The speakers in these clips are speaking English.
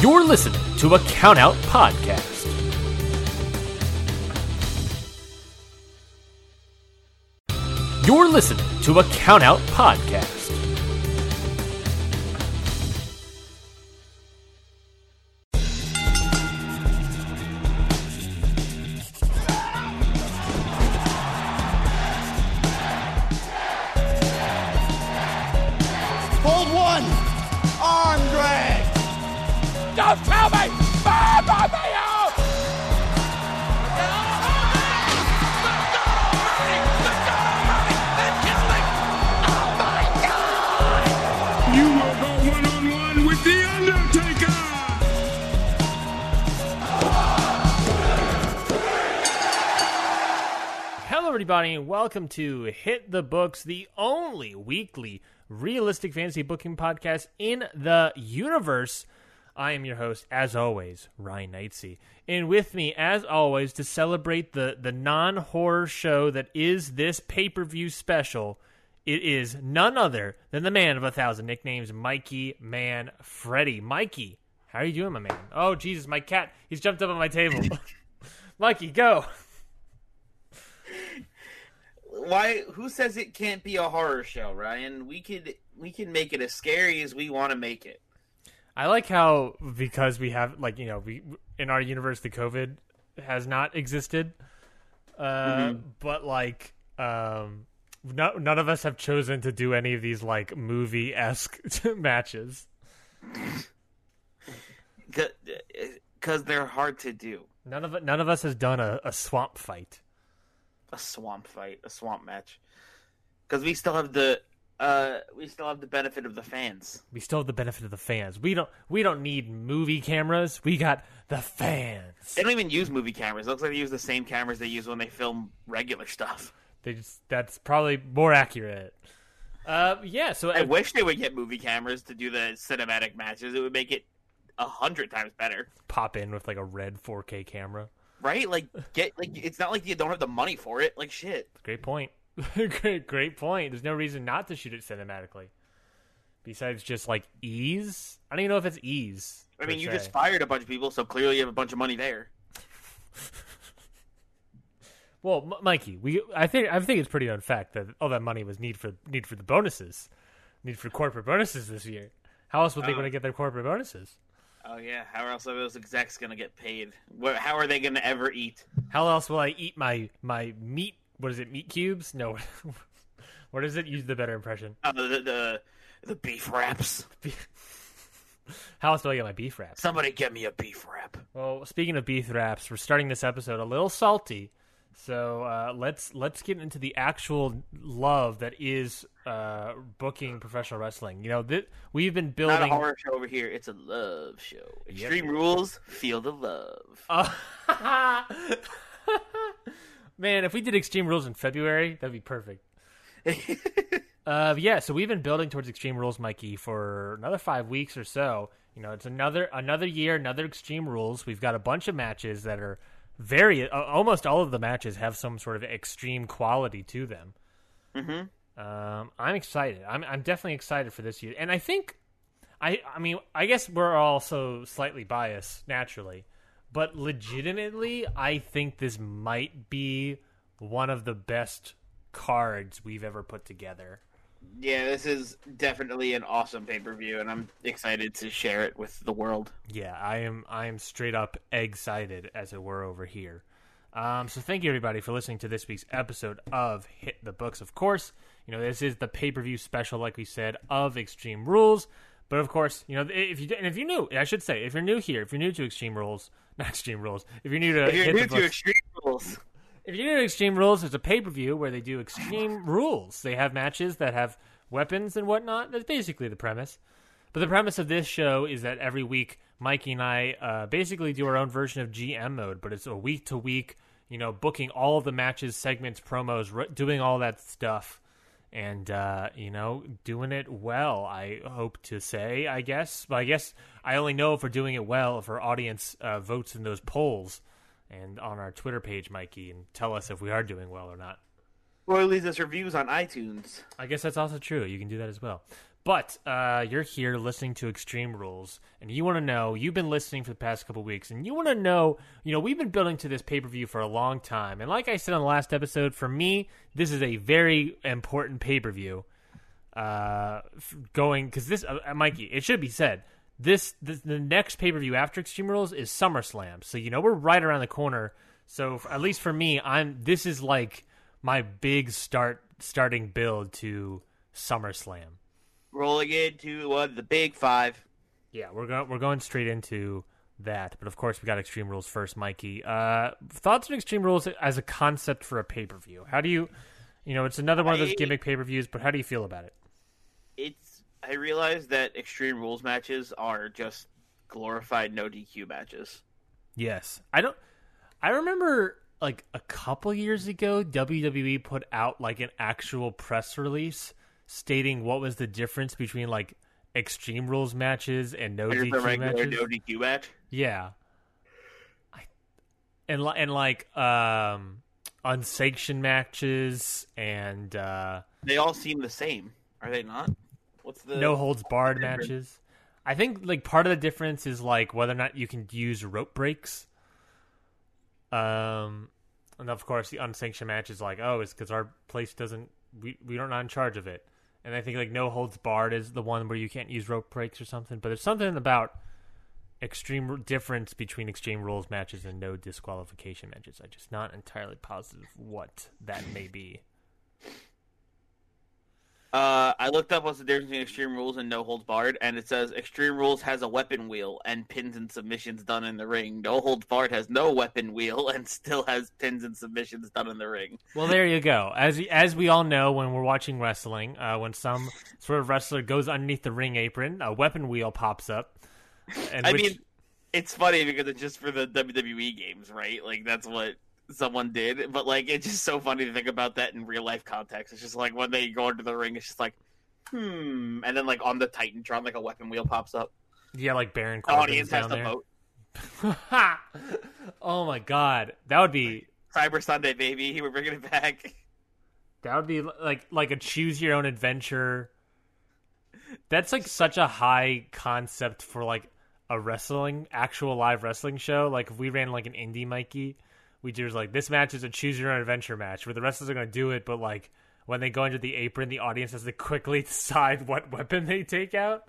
You're listening to a Countout Podcast. You're listening to a Countout Podcast. And welcome to Hit the Books, the only weekly realistic fantasy booking podcast in the universe. I am your host, as always, Ryan Knightsey. And with me, as always, to celebrate the, the non horror show that is this pay per view special, it is none other than the man of a thousand nicknames, Mikey Man Freddy. Mikey, how are you doing, my man? Oh, Jesus, my cat, he's jumped up on my table. Mikey, go. Why who says it can't be a horror show ryan? We could we can make it as scary as we want to make it. I like how because we have like you know we in our universe the COVID has not existed, uh, but like um, no, none of us have chosen to do any of these like movie esque matches. because they're hard to do. None of none of us has done a, a swamp fight. A swamp fight a swamp match because we still have the uh we still have the benefit of the fans We still have the benefit of the fans. We don't we don't need movie cameras. We got the fans. they don't even use movie cameras it looks like they use the same cameras they use when they film regular stuff They just that's probably more accurate. Uh, yeah. So i wish they would get movie cameras to do the cinematic matches it would make it a hundred times better pop in with like a red 4K camera. Right like get like it's not like you don't have the money for it like shit Great point. great, great point. There's no reason not to shoot it cinematically. Besides just like ease. I don't even know if it's ease. I mean, you se. just fired a bunch of people, so clearly you have a bunch of money there. well, M- Mikey, we I think I think it's pretty known fact that all that money was need for need for the bonuses, need for corporate bonuses this year. How else would they Oh. going to get their corporate bonuses? Oh yeah, how else are those execs gonna get paid? Where, how are they gonna ever eat? How else will I eat my my meat? What is it? Meat cubes? No. what is it? Use the better impression. Uh, the, the the beef wraps. How else do I get my beef wraps? Somebody get me a beef wrap. Well, speaking of beef wraps, we're starting this episode a little salty, so uh, let's let's get into the actual love that is uh, booking professional wrestling. You know, th- we've been building Not a horror show over here. It's a love show. Extreme Rules. Feel the love. Uh, Man, if we did Extreme Rules in February, that'd be perfect. Uh, yeah, so we've been building towards Extreme Rules, Mikey, for another five weeks or so. You know, it's another another year, another Extreme Rules. We've got a bunch of matches that are very, uh, almost all of the matches have some sort of extreme quality to them. Mm-hmm. Um, I'm excited. I'm I'm definitely excited for this year, and I think, I I mean, I guess we're also slightly biased naturally, but legitimately, I think this might be one of the best cards we've ever put together. Yeah, this is definitely an awesome pay per view, and I'm excited to share it with the world. Yeah, I am. I am straight up excited, as it were, over here. Um, so thank you everybody for listening to this week's episode of Hit the Books. Of course, you know this is the pay per view special, like we said, of Extreme Rules. But of course, you know if you and if you're new, I should say, if you're new here, if you're new to Extreme Rules, not Extreme Rules, if you're new to If you're Hit new the to Books, Extreme Rules, if you're new Extreme Rules, there's a pay per view where they do Extreme Rules. They have matches that have weapons and whatnot. That's basically the premise. But the premise of this show is that every week, Mikey and I uh, basically do our own version of GM mode, but it's a week to week, you know, booking all of the matches, segments, promos, r- doing all that stuff. And, uh, you know, doing it well, I hope to say, I guess. But I guess I only know if we're doing it well if our audience uh, votes in those polls and on our Twitter page, Mikey, and tell us if we are doing well or not. or leaves us reviews on iTunes. I guess that's also true. You can do that as well. But uh, you're here listening to Extreme Rules, and you want to know. You've been listening for the past couple weeks, and you want to know. You know, we've been building to this pay per view for a long time, and like I said on the last episode, for me, this is a very important pay per view. Uh, going because this, uh, Mikey, it should be said. This, this the next pay per view after Extreme Rules is SummerSlam, so you know we're right around the corner. So f at least for me, I'm this is like my big start starting build to SummerSlam. Rolling into uh, the big five. Yeah, we're going we're going straight into that, but of course we got Extreme Rules first, Mikey. Uh, thoughts on Extreme Rules as a concept for a pay per view? How do you, you know, it's another one of those gimmick pay per views, but how do you feel about it? It's. I realize that Extreme Rules matches are just glorified no DQ matches. Yes, I don't. I remember like a couple years ago, WWE put out like an actual press release stating what was the difference between like Extreme Rules matches and no DQ matches. no DQ match. Yeah. I, and and like um unsanctioned matches and uh They all seem the same, are they not? What's the no holds barred matches. I think like part of the difference is like whether or not you can use rope breaks. Um and of course the unsanctioned match is like, oh, it's cuz our place doesn't we we are not in charge of it. And I think like no holds barred is the one where you can't use rope breaks or something, but there's something about extreme difference between extreme rules matches and no disqualification matches. I'm just not entirely positive what that may be. Uh, I looked up what's the difference between Extreme Rules and No Holds Barred, and it says Extreme Rules has a weapon wheel and pins and submissions done in the ring. No Holds Barred has no weapon wheel and still has pins and submissions done in the ring. Well, there you go. As as we all know, when we're watching wrestling, uh, when some sort of wrestler goes underneath the ring apron, a weapon wheel pops up. And I which- mean, it's funny because it's just for the WWE games, right? Like that's what someone did, but like it's just so funny to think about that in real life context. It's just like when they go into the ring, it's just like, hmm, and then like on the Titantron, like a weapon wheel pops up. yeah, like Baron The audience has down to there. vote. oh my god, that would be Cyber Sunday, baby, we're bringing it back. that would be like like a choose your own adventure. That's like such a high concept for like a wrestling actual live wrestling show. Like if we ran like an indie Mikey, we do is like this match is a choose your own adventure match where the wrestlers are going to do it, but like when they go into the apron, the audience has to quickly decide what weapon they take out.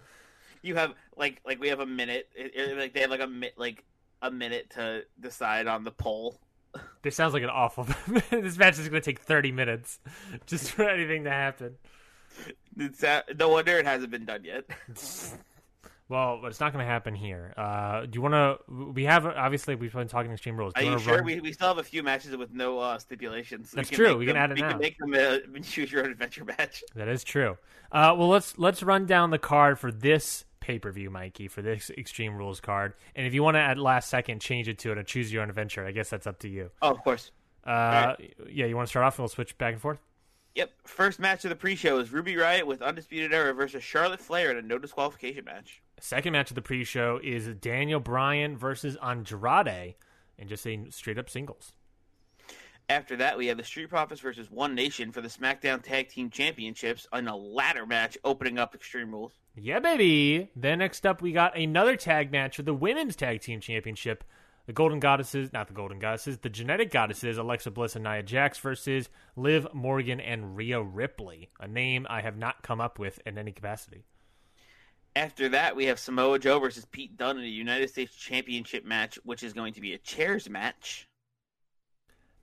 You have like like we have a minute. It, it- like they have like a mi- like a minute to decide on the poll. This sounds like an awful. this match is going to take thirty minutes just for anything to happen. It's, uh, no wonder it hasn't been done yet. Well, but it's not going to happen here. Uh, do you want to? We have obviously we've been talking extreme rules. Do Are you sure? run- We, we still have a few matches with no uh, stipulations. That's we true. We can them- add it we now. can make them a choose your own adventure match. That is true. Uh, well, let's let's run down the card for this pay per view, Mikey, for this Extreme Rules card. And if you want to at last second change it to it a choose your own adventure, I guess that's up to you. Oh, of course. Uh, Yeah, you want to start off, and we'll switch back and forth. Yep. First match of the pre-show is Ruby Riot with Undisputed Era versus Charlotte Flair in a no disqualification match. Second match of the pre-show is Daniel Bryan versus Andrade, and just a straight up singles. After that, we have the Street Profits versus One Nation for the SmackDown Tag Team Championships in a ladder match opening up Extreme Rules. Yeah, baby. Then next up, we got another tag match for the Women's Tag Team Championship. The Golden Goddesses, not the Golden Goddesses, the Genetic Goddesses, Alexa Bliss and Nia Jax versus Liv Morgan and Rhea Ripley, a name I have not come up with in any capacity. After that, we have Samoa Joe versus Pete Dunne in a United States Championship match, which is going to be a chairs match.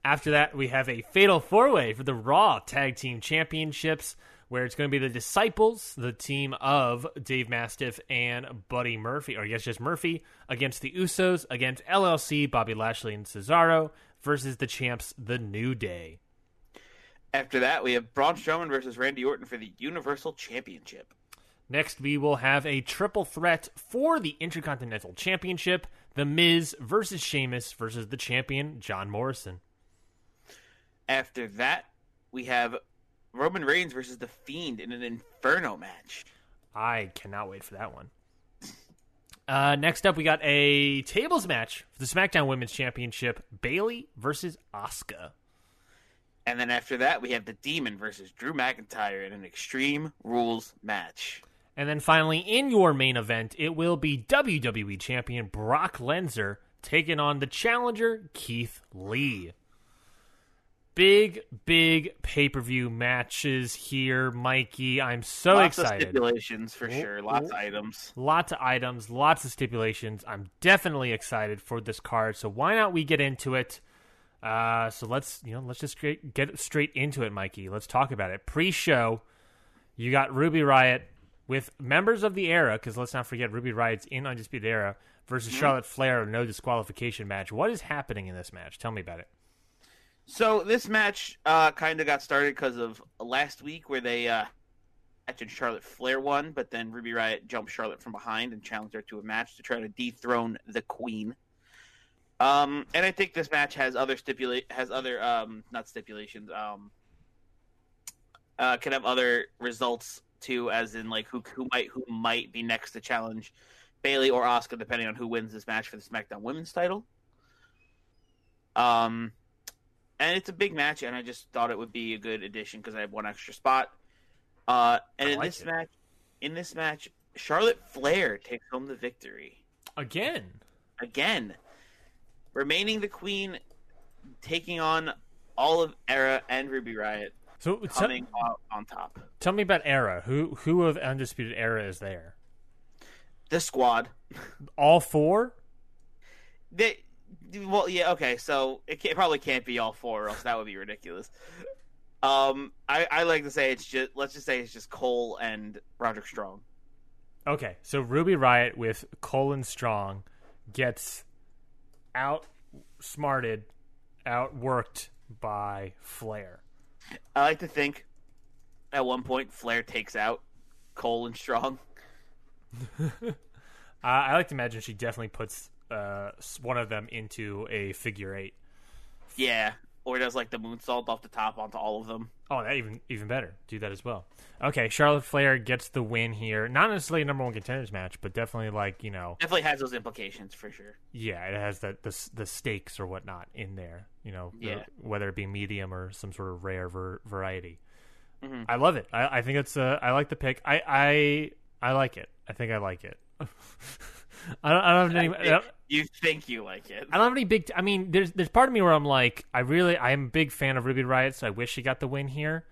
After that, we have a fatal four way for the Raw Tag Team Championships, where it's going to be the Disciples, the team of Dave Mastiff and Buddy Murphy, or I guess just Murphy, against the Usos, against LLC, Bobby Lashley and Cesaro, versus the champs, The New Day. After that, we have Braun Strowman versus Randy Orton for the Universal Championship. Next, we will have a triple threat for the Intercontinental Championship The Miz versus Sheamus versus the champion, John Morrison. After that, we have Roman Reigns versus The Fiend in an Inferno match. I cannot wait for that one. Uh, next up, we got a tables match for the SmackDown Women's Championship: Bayley versus Asuka. And then after that, we have The Demon versus Drew McIntyre in an Extreme Rules match. And then finally, in your main event, it will be WWE Champion Brock Lesnar taking on the challenger Keith Lee. Big, big pay per view matches here, Mikey. I'm so Lots excited. of stipulations for sure. Lots of items. Lots of items, lots of stipulations. I'm definitely excited for this card. So why not we get into it? Uh, so let's you know let's just get, get straight into it, Mikey. Let's talk about it. Pre-show, you got Ruby Riot with members of the era because let's not forget Ruby Riot's in Undisputed Era versus Charlotte Flair, no disqualification match. What is happening in this match? Tell me about it. So this match uh, kind of got started because of last week where they uh, and Charlotte Flair won, but then Ruby Riot jumped Charlotte from behind and challenged her to a match to try to dethrone the Queen. Um, and I think this match has other stipulate has other um, not stipulations um, uh, can have other results too, as in like who who might who might be next to challenge Bayley or Asuka, depending on who wins this match for the SmackDown Women's title. Um, and it's a big match, and I just thought it would be a good addition because I have one extra spot. Uh, and I in like this it. match, in this match, Charlotte Flair takes home the victory Again, again, remaining the queen, taking on all of Era and Ruby Riot, so coming out on top. tell me about Era. Who who of Undisputed Era is there? The squad, All four? they. Well, yeah, okay. So it, can't, it probably can't be all four, or else that would be ridiculous. Um, I, I like to say it's just let's just say it's just Cole and Roderick Strong. Okay, so Ruby Riot with Cole and Strong gets outsmarted, outworked by Flair. I like to think at one point Flair takes out Cole and Strong. Uh, I like to imagine she definitely puts uh, one of them into a figure eight. Yeah, or does like the moonsault off the top onto all of them. Oh, that even even better. Do that as well. Okay, Charlotte Flair gets the win here. Not necessarily a number one contenders match, but definitely like you know, Definitely has those implications for sure. yeah, it has the the, the stakes or whatnot in there. You know, the- whether it be medium or some sort of rare ver- variety. Mhm. I love it. I, I think it's uh, I like the pick. I I I like it. I think I like it. I don't, I don't have any. I don't, You think you like it? I don't have any big. I mean, there's there's part of me where I'm like, I really, I am a big fan of Ruby Riot, so I wish she got the win here,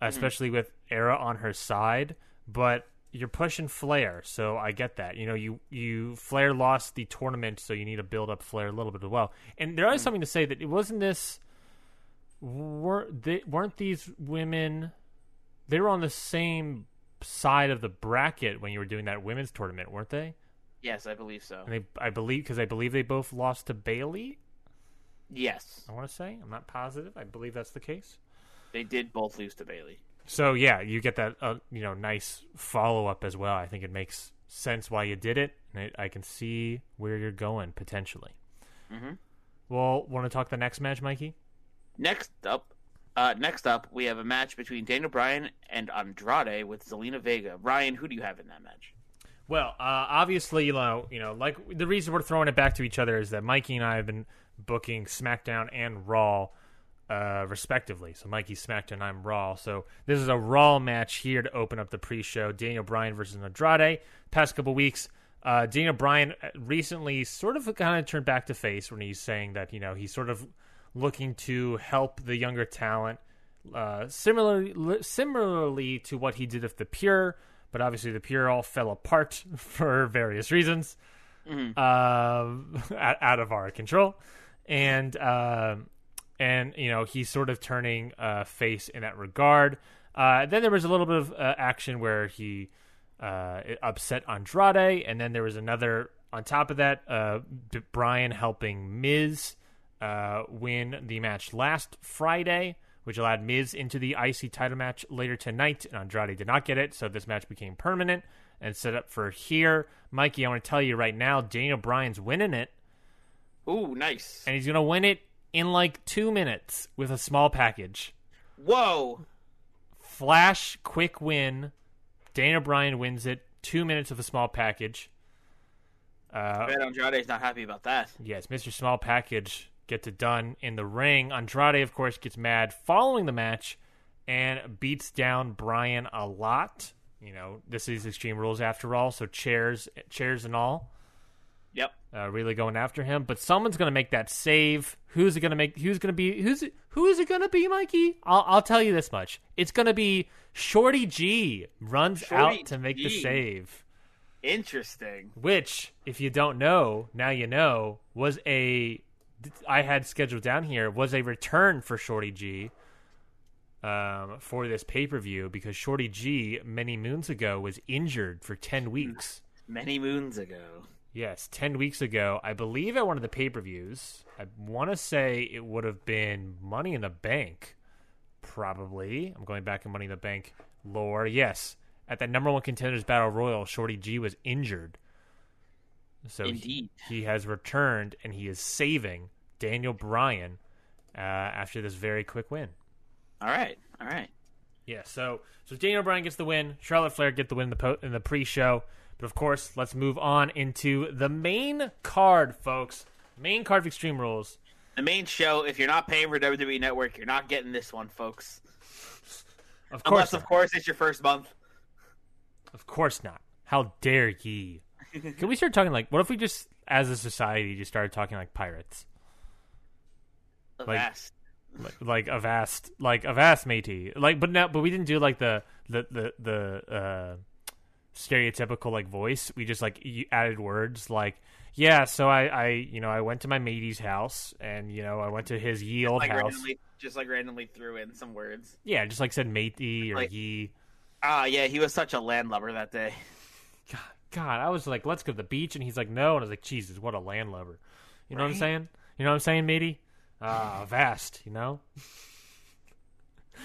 especially with Era on her side. But you're pushing Flair, so I get that. You know, you you Flair lost the tournament, so you need to build up Flair a little bit as well. And there is hmm. something to say that it wasn't this. Were they weren't these women? They were on the same side of the bracket when you were doing that women's tournament, weren't they? Yes, I believe so. And they, I believe, because I believe they both lost to Bayley. Yes, I want to say. I'm not positive. I believe that's the case. they did both lose to Bayley. So yeah, you get that uh, you know nice follow up as well. I think it makes sense why you did it, and it, I can see where you're going potentially. Mhm. Well, want to talk the next match, Mikey? Next up, uh, next up, we have a match between Daniel Bryan and Andrade with Zelina Vega. Ryan, who do you have in that match? Well, uh, obviously, you know, you know, like the reason we're throwing it back to each other is that Mikey and I have been booking SmackDown and Raw, uh, respectively. So Mikey's SmackDown, I'm Raw. So this is a Raw match here to open up the pre-show: Daniel Bryan versus Andrade. Past couple weeks, uh, Daniel Bryan recently sort of kind of turned back to face when he's saying that you know he's sort of looking to help the younger talent uh, similarly, similarly to what he did with the Pure, but obviously the Pure all fell apart for various reasons, um, out, out of our control, and um and you know he's sort of turning uh, face in that regard. Uh, then there was a little bit of uh, action where he uh, upset Andrade, and then there was another on top of that. Uh, Bryan helping Miz uh, win the match last Friday, which allowed Miz into the IC title match later tonight, and Andrade did not get it, so this match became permanent and set up for here. Mikey, I want to tell you right now, Daniel Bryan's winning it, Ooh, nice. and he's going to win it in like two minutes with a small package. Whoa, Flash, quick win. Daniel Bryan wins it. Two minutes of a small package. Uh, Bet Andrade's not happy about that. yes, Mr. Small Package gets it done in the ring. Andrade, of course, gets mad following the match and beats down Bryan a lot. you know, this is Extreme Rules after all, so chairs, chairs and all. Yep. Uh, really going after him, but someone's going to make that save. Who's it going to make? Who's going to be? Who's? Who is it going to be, Mikey? I'll, I'll tell you this much: it's going to be Shorty G runs Shorty out to make the save. Interesting. Which, if you don't know, now you know, was a I had scheduled down here was a return for Shorty G um, for this pay per view because Shorty G many moons ago was injured for ten weeks. Many moons ago. Yes, ten weeks ago, I believe at one of the pay per views. I want to say it would have been Money in the Bank, probably. I'm going back in Money in the Bank lore. Yes, at that number one contenders battle royal, Shorty G was injured. So he- he has returned and he is saving Daniel Bryan uh, after this very quick win. All right. All right. Yeah, so so Daniel Bryan gets the win. Charlotte Flair get the win in the po- in the pre-show. But of course, let's move on into the main card, folks. Main card of Extreme Rules. The main show. If you're not paying for WWE Network, you're not getting this one, folks. Of Unless, course, of course, it's your first month. of course not. How dare ye? Can we start talking like? What if we just, as a society, just started talking like pirates? Like- Avast. like, like avast like avast matey like but now but we didn't do like the the the the uh stereotypical like voice we just like you added words like yeah so i i you know i went to my matey's house and you know i went to his ye old like house randomly, just like randomly threw in some words. yeah just like said matey or Like- ye Ah, yeah, he was such a landlubber that day. god, god i was like let's go to the beach and he's like no and i was like jesus what a landlubber you know what i'm saying you know what i'm saying matey ah vast. you know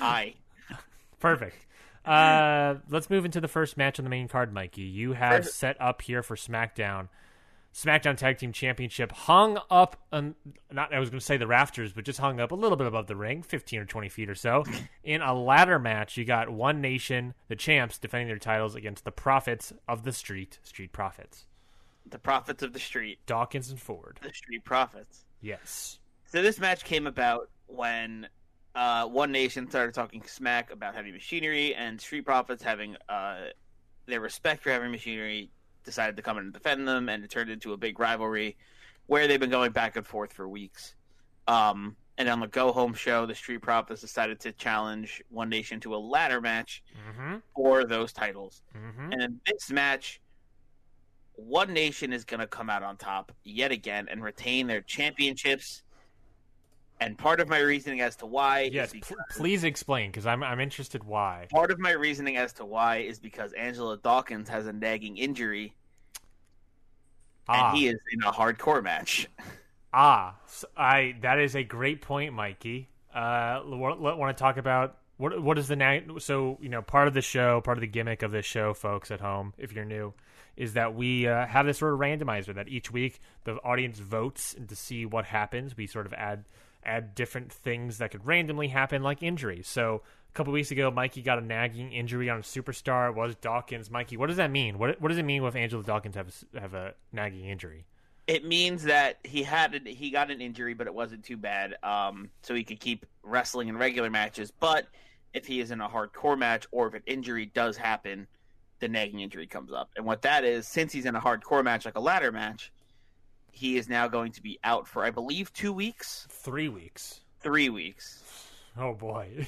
I. Perfect. Uh, let's move into the first match on the main card, Mikey. You have set up here for SmackDown. SmackDown Tag Team Championship hung up, on, not I was going to say the rafters, but just hung up a little bit above the ring, 15 or 20 feet or so. In a ladder match, you got One Nation, the champs, defending their titles against the Profits of the Street, Street Profits. The prophets of the street. Dawkins and Ford. The street prophets. Yes. So this match came about when uh, One Nation started talking smack about heavy machinery, and Street Profits, having uh, their respect for heavy machinery, decided to come in and defend them, and it turned into a big rivalry where they've been going back and forth for weeks. Um, and on the Go Home show, the Street Profits decided to challenge One Nation to a ladder match Mm-hmm. for those titles. Mm-hmm. And in this match, One Nation is going to come out on top yet again and retain their championships. And part of my reasoning as to why Yes, because, pl- please explain, because I'm, I'm interested why. part of my reasoning as to why is because Angelo Dawkins has a nagging injury Ah. and he is in a hardcore match. Ah, s I that is a great point, Mikey. Uh, want, to talk about what what is the na- so you know part of the show, part of the gimmick of this show, folks at home, if you're new, is that we uh, have this sort of randomizer that each week the audience votes and to see what happens. We sort of add add different things that could randomly happen, like injuries. So a couple weeks ago, Mikey got a nagging injury on a superstar. It was Dawkins. Mikey, what does that mean? What what does it mean with Angelo Dawkins have a, have a nagging injury? It means that he had an, he got an injury, but it wasn't too bad. Um, so he could keep wrestling in regular matches. But if he is in a hardcore match, or if an injury does happen, the nagging injury comes up. And what that is, since he's in a hardcore match, like a ladder match, he is now going to be out for, I believe, two weeks, Three weeks. three weeks. Oh boy.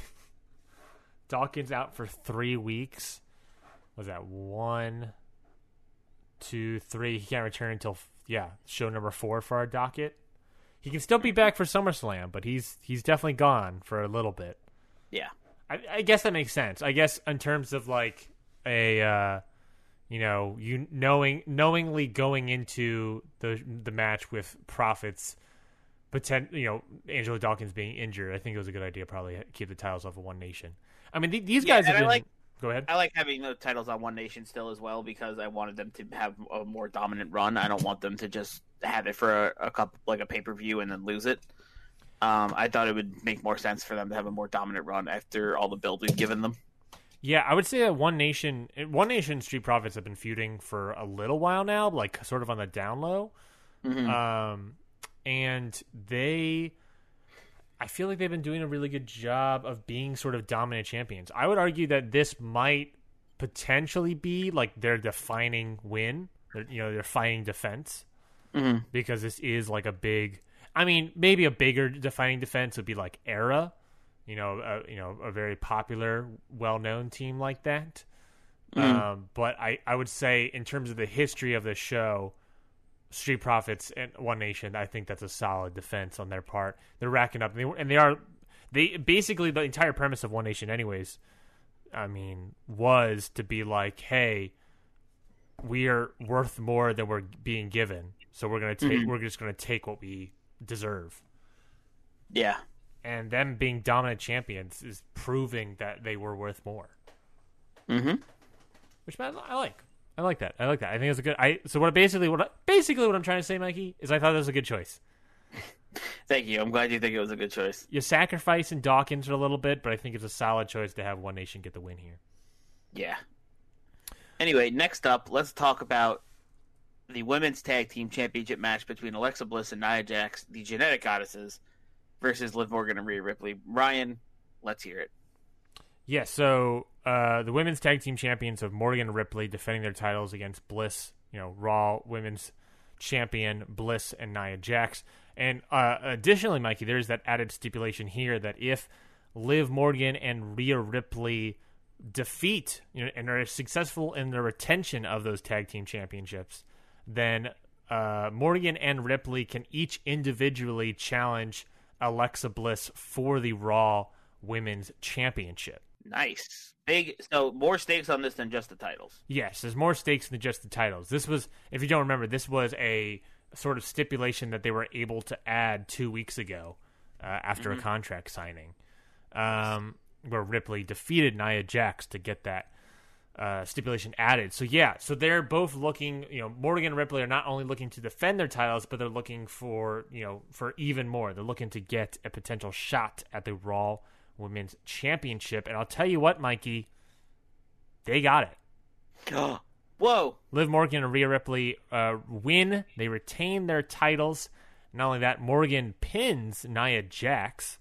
Dawkins out for three weeks. Was that one, two, three? He can't return until yeah, show number four for our docket. He can still be back for SummerSlam, but he's he's definitely gone for a little bit. Yeah. I, I guess that makes sense. I guess in terms of like a uh, you know you knowing knowingly going into the the match with profits, potent you know Angelo Dawkins being injured. I think it was a good idea. Probably keep the titles off of One Nation. I mean th- these Yeah, guys have been. like- go ahead. I like having the titles on One Nation still as well because I wanted them to have a more dominant run. I don't want them to just have it for a, a couple like a pay per view and then lose it. Um, I thought it would make more sense for them to have a more dominant run after all the build we've given them. Yeah, I would say that One Nation, One Nation Street Profits have been feuding for a little while now, like sort of on the down low. Mhm. Um, and they, I feel like they've been doing a really good job of being sort of dominant champions. I would argue that this might potentially be like their defining win. Their, you know, their fighting defense Mhm. because this is like a big. I mean, maybe a bigger defining defense would be like Era, you know, a, you know, a very popular, well-known team like that. Um, but I, I would say in terms of the history of the show, Street Profits and One Nation, I think that's a solid defense on their part. They're racking up, and they, and they are they basically the entire premise of One Nation, anyways. I mean, was to be like, hey, we are worth more than we're being given, so we're gonna take we're just gonna take what we deserve. Yeah. And them being dominant champions is proving that they were worth more. Mm-hmm. which I, I like. I like that. I like that. I think it's a good. I so what basically what I, basically what I'm trying to say, Mikey, is I thought that was a good choice. Thank you. I'm glad you think it was a good choice. You sacrifice in Dawkins for a little bit, but I think it's a solid choice to have One Nation get the win here. Yeah. Anyway, next up, let's talk about the women's tag team championship match between Alexa Bliss and Nia Jax, the Genetic Goddesses, versus Liv Morgan and Rhea Ripley. Ryan, let's hear it. Yeah. So uh, the women's tag team champions of Morgan and Ripley defending their titles against Bliss, you know, Raw Women's Champion Bliss and Nia Jax. And uh, additionally, Mikey, there is that added stipulation here that if Liv Morgan and Rhea Ripley defeat you know, and are successful in the retention of those tag team championships, then uh, Morgan and Ripley can each individually challenge Alexa Bliss for the Raw Women's Championship. Nice. Big so more stakes on this than just the titles. Yes, there's more stakes than just the titles. This was, if you don't remember, this was a sort of stipulation that they were able to add two weeks ago uh, after a contract signing, um, where Ripley defeated Nia Jax to get that uh, stipulation added. So yeah, so they're both looking. You know, Morgan and Ripley are not only looking to defend their titles, but they're looking for you know for even more. They're looking to get a potential shot at the Raw Women's Championship. And I'll tell you what, Mikey, they got it. Whoa. Liv Morgan and Rhea Ripley uh, win. They retain their titles. Not only that, Morgan pins Nia Jax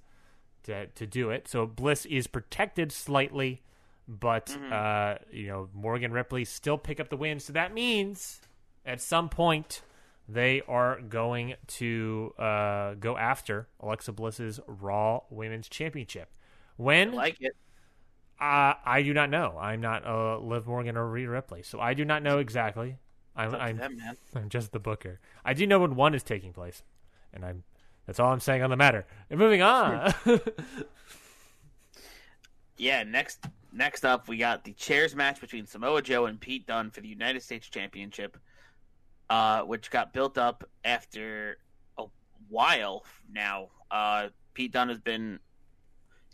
to to do it. So Bliss is protected slightly, but uh, you know Morgan Ripley still pick up the win. So that means at some point they are going to uh, go after Alexa Bliss's Raw Women's Championship. When I like it. uh, I do not know. I'm not uh, Liv Morgan or Rhea Ripley, so I do not know exactly. I'm It's up to I'm, them. I'm just the booker. I do know when one is taking place, and I'm that's all I'm saying on the matter. And moving on, Yeah, next next up we got the chairs match between Samoa Joe and Pete Dunne for the United States Championship, uh, which got built up after a while now. Uh, Pete Dunne has been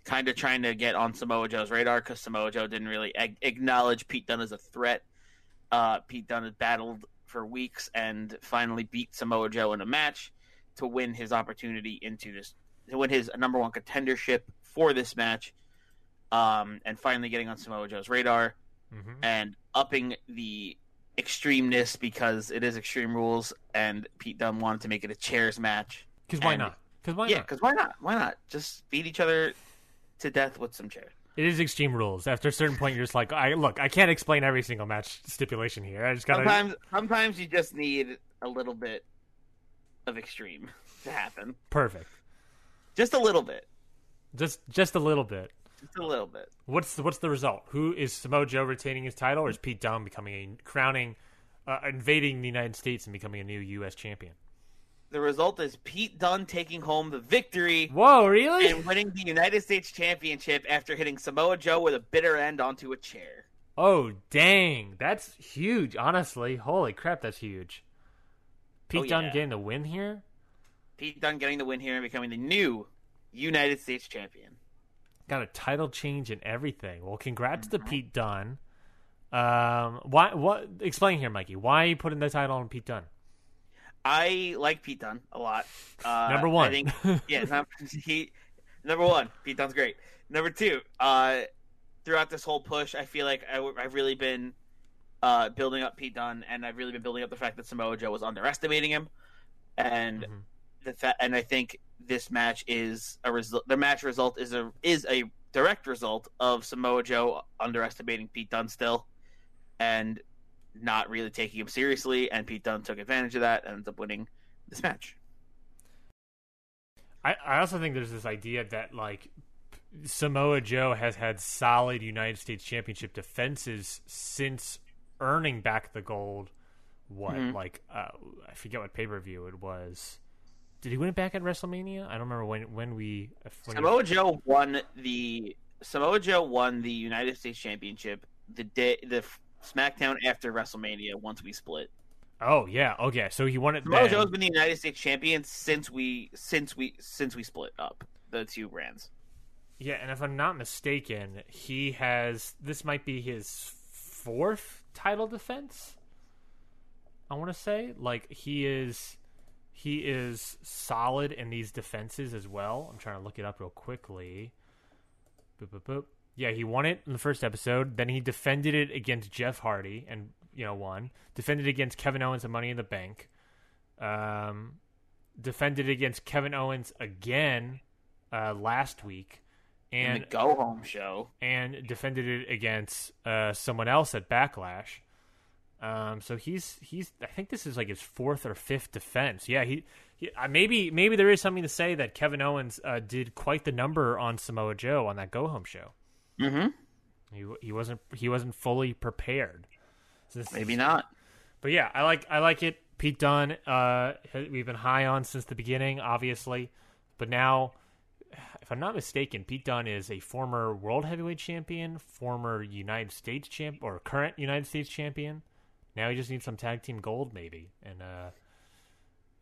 kind of trying to get on Samoa Joe's radar because Samoa Joe didn't really ag- acknowledge Pete Dunne as a threat. Uh, Pete Dunne has battled for weeks and finally beat Samoa Joe in a match to win his opportunity into this to win his number one contendership for this match um, and finally getting on Samoa Joe's radar Mhm. and upping the extremeness because it is Extreme Rules, and Pete Dunne wanted to make it a chairs match. because why not? Because why yeah, not? because why not? Why not? Just beat each other to death with some chairs. It is extreme rules. After a certain point, you're just like, I look, I can't explain every single match stipulation here. I just gotta. Sometimes, sometimes you just need a little bit of extreme to happen. Perfect. Just a little bit. Just just a little bit. Just a little bit. What's the, what's the result? Who is Samoa Joe retaining his title, or is Pete Dunne becoming a crowning, uh, invading the United States and becoming a new U.S. champion? The result is Pete Dunne taking home the victory Whoa, really? and winning the United States Championship after hitting Samoa Joe with a bitter end onto a chair. Oh, dang. That's huge, honestly. Holy crap, that's huge. Pete Oh, Dunne yeah. getting the win here? Pete Dunne getting the win here and becoming the new United States champion. Got a title change and everything. Well, congrats Mm-hmm. to Pete Dunne. Um, why? What? Explain here, Mikey. Why are you putting the title on Pete Dunne? I like Pete Dunne a lot. Uh, Number one. I think, yeah, he number one. Pete Dunne's great. Number two, uh, throughout this whole push, I feel like I, have really been uh, building up Pete Dunne, and I've really been building up the fact that Samoa Joe was underestimating him, and Mhm. the fa- and I think this match is a result. The match result is a is a direct result of Samoa Joe underestimating Pete Dunne still, and not really taking him seriously. And Pete Dunne took advantage of that and ends up winning this match. I, I also think there's this idea that like Samoa Joe has had solid United States Championship defenses since earning back the gold. What Mhm. like uh, I forget what pay per view it was. Did he win it back at WrestleMania? I don't remember when when we when he- Samoa Joe won the Samoa Joe won the United States Championship the day the SmackDown after WrestleMania once we split. Oh yeah, oh, okay. So he won it. Samoa then. Joe's been the United States champion since we since we since we split up the two brands. Yeah, and if I'm not mistaken, he has this might be his fourth title defense. I want to say like he is he is solid in these defenses as well. I'm trying to look it up real quickly. Boop, boop, boop. Yeah, he won it in the first episode. Then he defended it against Jeff Hardy and you know won. Defended against Kevin Owens and Money in the Bank. Um, defended against Kevin Owens again uh, last week, In and the go home show. and defended it against uh, someone else at Backlash. Um, so he's he's I think this is like his fourth or fifth defense. Yeah, he, he uh, maybe maybe there is something to say that Kevin Owens uh, did quite the number on Samoa Joe on that Go Home show. Mm-hmm. He he wasn't he wasn't fully prepared. So Maybe is- not. but yeah, I like I like it. Pete Dunne, uh, we've been high on since the beginning, obviously, but now, if I'm not mistaken, Pete Dunne is a former World Heavyweight Champion, former United States champ, or current United States Champion. Now he just needs some tag team gold, maybe, and uh,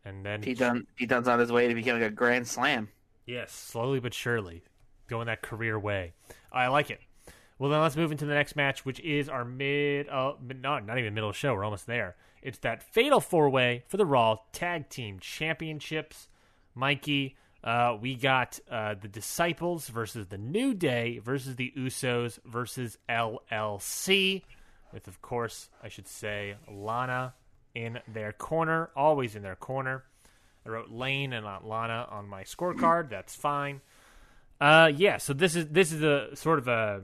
and then Pete Dunne Pete Dunne's on his way to becoming a Grand Slam. Yes, slowly but surely, going that career way. I like it. Well, then let's move into the next match, which is our mid, uh, not not even middle of the show. We're almost there. It's that fatal four way for the Raw Tag Team Championships. Mikey, uh, we got uh, the Disciples versus the New Day versus the Usos versus LLC, with of course I should say Lana in their corner, always in their corner. I wrote Lane and not Lana on my scorecard. That's fine. Uh, yeah. So this is this is a sort of a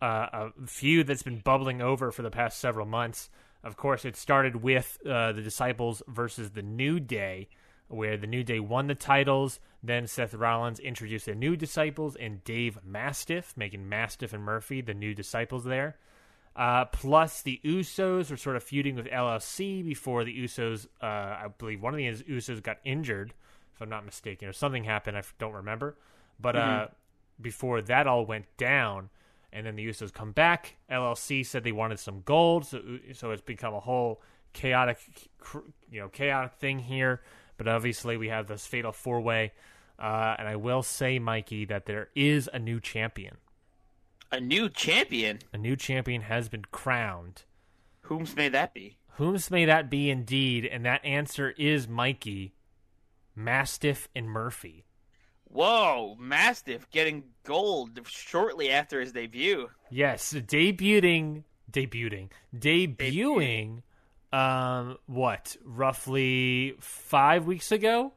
uh, a feud that's been bubbling over for the past several months. Of course, it started with uh, the Disciples versus the New Day, where the New Day won the titles. Then Seth Rollins introduced the new Disciples and Dave Mastiff, making Mastiff and Murphy the new Disciples there. Uh, plus, the Usos were sort of feuding with LLC before the Usos. Uh, I believe one of the Usos got injured, if I'm not mistaken, or something happened. I don't remember. But uh, before that all went down, and then the Usos come back, LLC said they wanted some gold, so so it's become a whole chaotic, you know, chaotic thing here. But obviously, we have this fatal four way. Uh, and I will say, Mikey, that there is a new champion. A new champion. A new champion has been crowned. Whom's may that be? Whom's may that be indeed? And that answer is Mikey, Mastiff, and Murphy. Whoa, Mastiff getting gold shortly after his debut. Yes, debuting, debuting, debuting. Um, what? Roughly five weeks ago.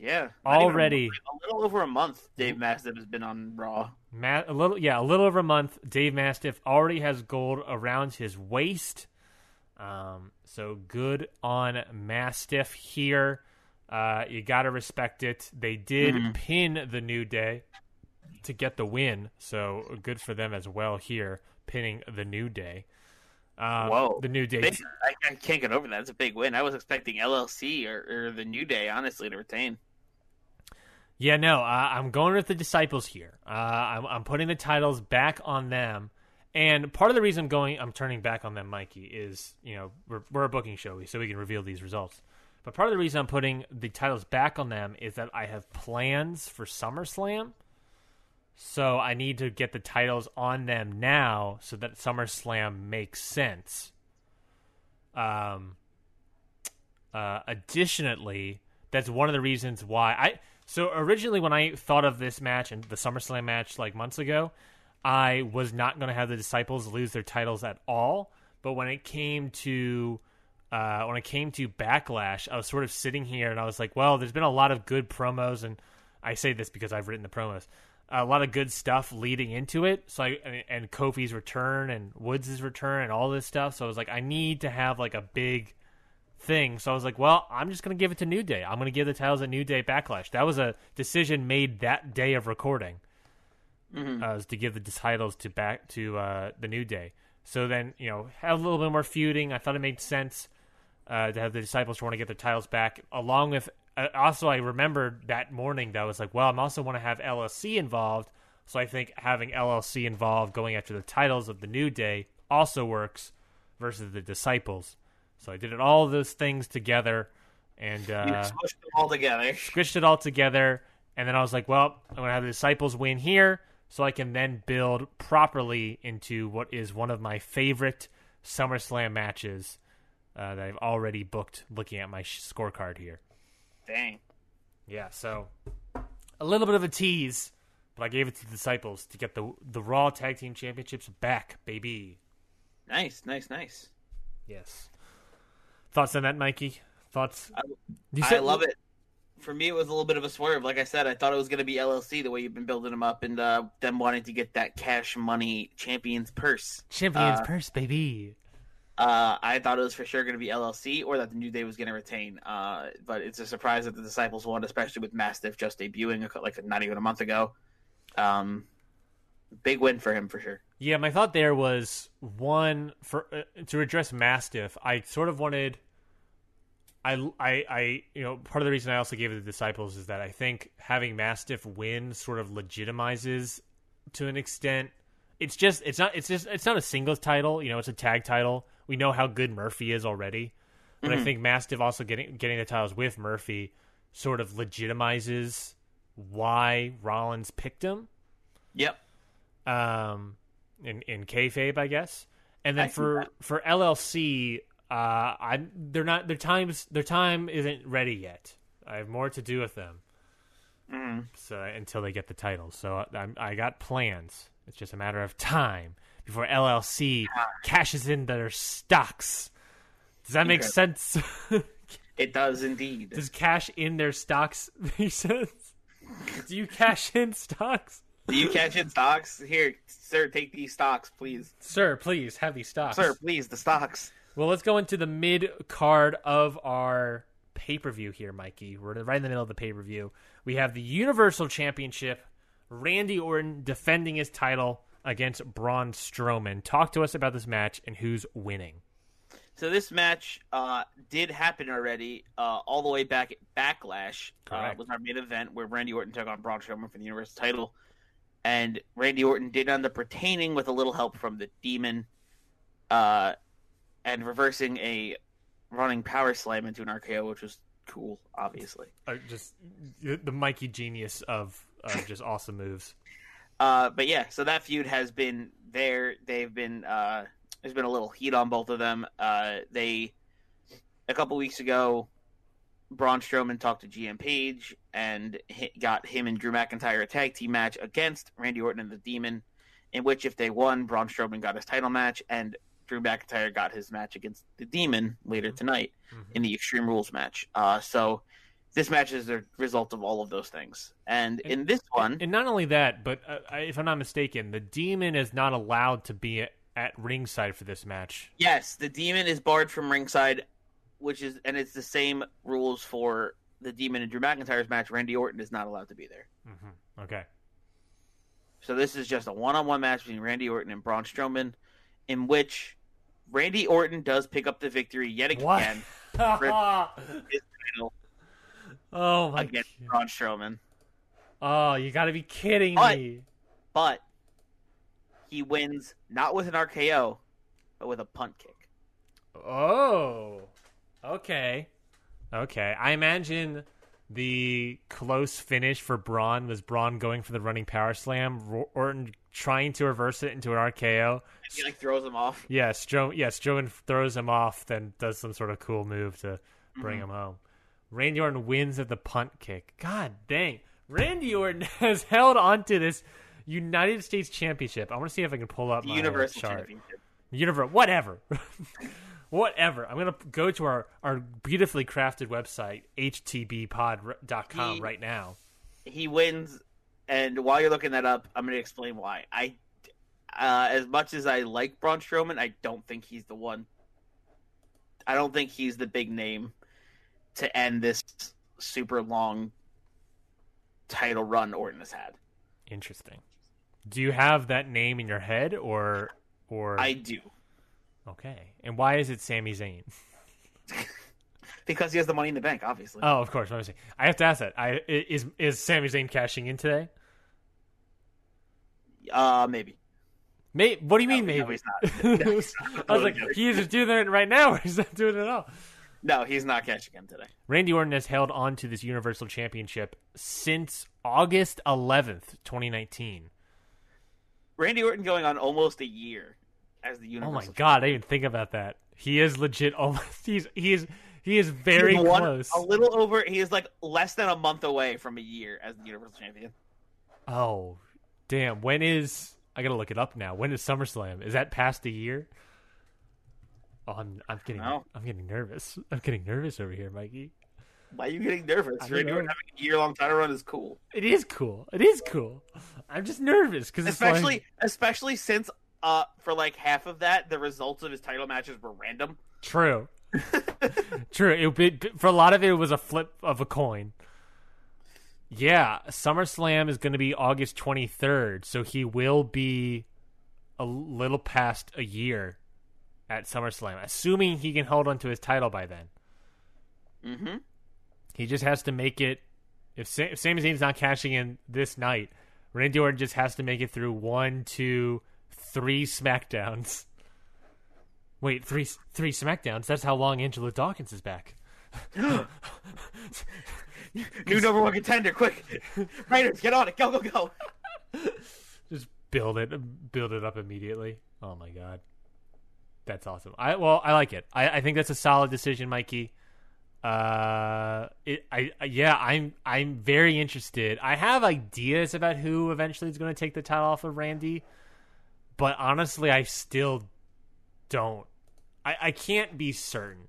Yeah, Already. a little over a month. Dave Mastiff has been on Raw. Ma- a little, yeah, a little over a month. Dave Mastiff already has gold around his waist. Um, so good on Mastiff here. Uh, you gotta respect it. They did pin the New Day to get the win, so good for them as well here, pinning the New Day. Um, Whoa, the New Day. Big- I, I can't get over that. It's a big win. I was expecting LLC or, or the New Day, honestly, to retain. Yeah, no, I'm going with the disciples here. Uh, I'm, I'm putting the titles back on them, and part of the reason I'm going, I'm turning back on them, Mikey, is you know we're we're a booking show, so we can reveal these results. But part of the reason I'm putting the titles back on them is that I have plans for SummerSlam, so I need to get the titles on them now so that SummerSlam makes sense. Um. Uh, additionally, that's one of the reasons why I. So originally, when I thought of this match and the SummerSlam match like months ago, I was not going to have the disciples lose their titles at all. But when it came to uh, when it came to Backlash, I was sort of sitting here and I was like, well, there's been a lot of good promos, and I say this because I've written the promos. a lot of good stuff leading into it. So I and, Kofi's return and Woods' return and all this stuff. So I was like, I need to have like a big thing. So I was like, well, I'm just gonna give it to New Day. I'm gonna give the titles a New Day Backlash. That was a decision made that day of recording. Mm-hmm. Uh, was to give the titles to back to uh, the New Day. So then you know have a little bit more feuding. I thought it made sense uh, to have the disciples want to get their titles back, along with uh, also I remembered that morning that I was like, well, I'm also want to have LLC involved. So I think having LLC involved going after the titles of the New Day also works versus the disciples. So I did it all those things together and You uh, smushed them all together. squished it all together. And then I was like, well, I'm going to have the disciples win here so I can then build properly into what is one of my favorite SummerSlam matches uh, that I've already booked looking at my sh- scorecard here. Dang. Yeah, so a little bit of a tease, but I gave it to the disciples to get the the Raw Tag Team Championships back, baby. Nice, nice, nice. Yes. Thoughts on that, Mikey? Thoughts? I- You I love it. For me, it was a little bit of a swerve. Like I said, I thought it was going to be LLC the way you've been building them up, and uh, them wanting to get that cash money champions purse. Champions uh, purse, baby. Uh, I thought it was for sure going to be LLC or that the New Day was going to retain. Uh, but it's a surprise that the Disciples won, especially with Mastiff just debuting like not even a month ago. Um, big win for him for sure. Yeah, my thought there was one for uh, to address Mastiff. I sort of wanted. I, I, I, you know, part of the reason I also gave it to the disciples is that I think having Mastiff win sort of legitimizes, to an extent, it's just, it's not, it's just, it's not a singles title. You know, it's a tag title. We know how good Murphy is already, but I think Mastiff also getting getting the titles with Murphy sort of legitimizes why Rollins picked him Yep. um, in in kayfabe, I guess. And then I for that. for LLC, uh, I they're not their times their time isn't ready yet. I have more to do with them. Mhm. So until they get the titles, so I'm, I got plans. It's just a matter of time before LLC cashes in their stocks. Does that make Okay. sense? It does indeed. Does cash in their stocks make sense? Do you cash in stocks? Do you catch in stocks? Here, sir, take these stocks, please. Sir, please have these stocks. Sir, please, the stocks. Well, let's go into the mid card of our pay per view here, Mikey. We're right in the middle of the pay per view. We have the Universal Championship. Randy Orton defending his title against Braun Strowman. Talk to us about this match and who's winning. So this match uh, did happen already, uh, all the way back at Backlash. Uh, was our main event where Randy Orton took on Braun Strowman for the Universal title, and Randy Orton did end up retaining with a little help from the Demon, uh, and reversing a running power slam into an RKO, which was cool, obviously. Uh, just the Mikey genius of, of just awesome moves. Uh, but yeah, so that feud has been there. They've been uh, there's been a little heat on both of them. Uh, they a couple weeks ago, Braun Strowman talked to GM Page and got him and Drew McIntyre a tag team match against Randy Orton and the Demon, in which if they won, Braun Strowman got his title match and Drew McIntyre got his match against the Demon later tonight in the Extreme Rules match. Uh, so this match is a result of all of those things. And in this one, And not only that, but uh, if I'm not mistaken, the Demon is not allowed to be at ringside for this match. Yes, the demon is barred from ringside, which is and it's the same rules for the demon and Drew McIntyre's match. Randy Orton is not allowed to be there. Mm-hmm. Okay. So this is just a one-on-one match between Randy Orton and Braun Strowman, in which Randy Orton does pick up the victory yet again oh my against god. Braun Strowman. Oh, you got to be kidding But- me. But he wins not with an RKO, but with a punt kick. Oh. Okay. Okay. I imagine the close finish for Braun was Braun going for the running power slam, Orton trying to reverse it into an RKO. He like throws him off. Yeah, Stro- yeah, Strowman throws him off, then does some sort of cool move to bring Mm-hmm. him home. Randy Orton wins at the punt kick. God dang. Randy Orton has held onto this United States Championship. I want to see if I can pull up The my Universal chart. Championship. Universe, whatever. whatever. I'm going to go to our, our beautifully crafted website, htbpod.com, He- right now. he wins And while you're looking that up, I'm going to explain why. I, uh, as much as I like Braun Strowman, I don't think he's the one. I don't think he's the big name to end this super long title run Orton has had. Interesting. Do you have that name in your head, or or I do okay? And why is it Sami Zayn? because he has the money in the bank, obviously. Oh, of course. Let me see. I have to ask that. I is is Sami Zayn cashing in today? Uh, maybe. May, what do you mean, maybe? no, he's not. No, he's not. I was like, he is doing it right now, or he's not doing it at all. No, he's not cashing in today. Randy Orton has held on to this Universal Championship since August 11th, 2019. Randy Orton going on almost a year as the Oh my god, I didn't even think about that. He is legit almost he's he is he is very He's one- close. A little over. He is like less than a month away from a year as the Universal Champion. Oh, damn. When is I gotta look it up now. When is SummerSlam? Is that past a year? Oh, I'm I'm getting I'm getting nervous. I'm getting nervous over here, Mikey. Why are you getting nervous? I Randy don't Orton having a year long title run is cool, It is cool. It is cool. I'm just nervous because especially especially since uh for like half of that the results of his title matches were random. True. True. It, it, for a lot of it, it was a flip of a coin. Yeah, SummerSlam is going to be August 23rd, so he will be a little past a year at SummerSlam, assuming he can hold on to his title by then. Mm-hmm. He just has to make it. If, Sa- if Sami Zayn's not cashing in this night, Randy Orton just has to make it through one, two, three SmackDowns. Wait, three three SmackDowns? That's how long Angelo Dawkins is back. New number one contender, quick! Raiders, get on it! Go, go, go! Just build it, build it up immediately. Oh my god, that's awesome. I well, I like it. I, I think that's a solid decision, Mikey. Uh, it, I, I- yeah, I'm, I'm very interested. I have ideas about who eventually is going to take the title off of Randy, but honestly, I still don't. I, I can't be certain.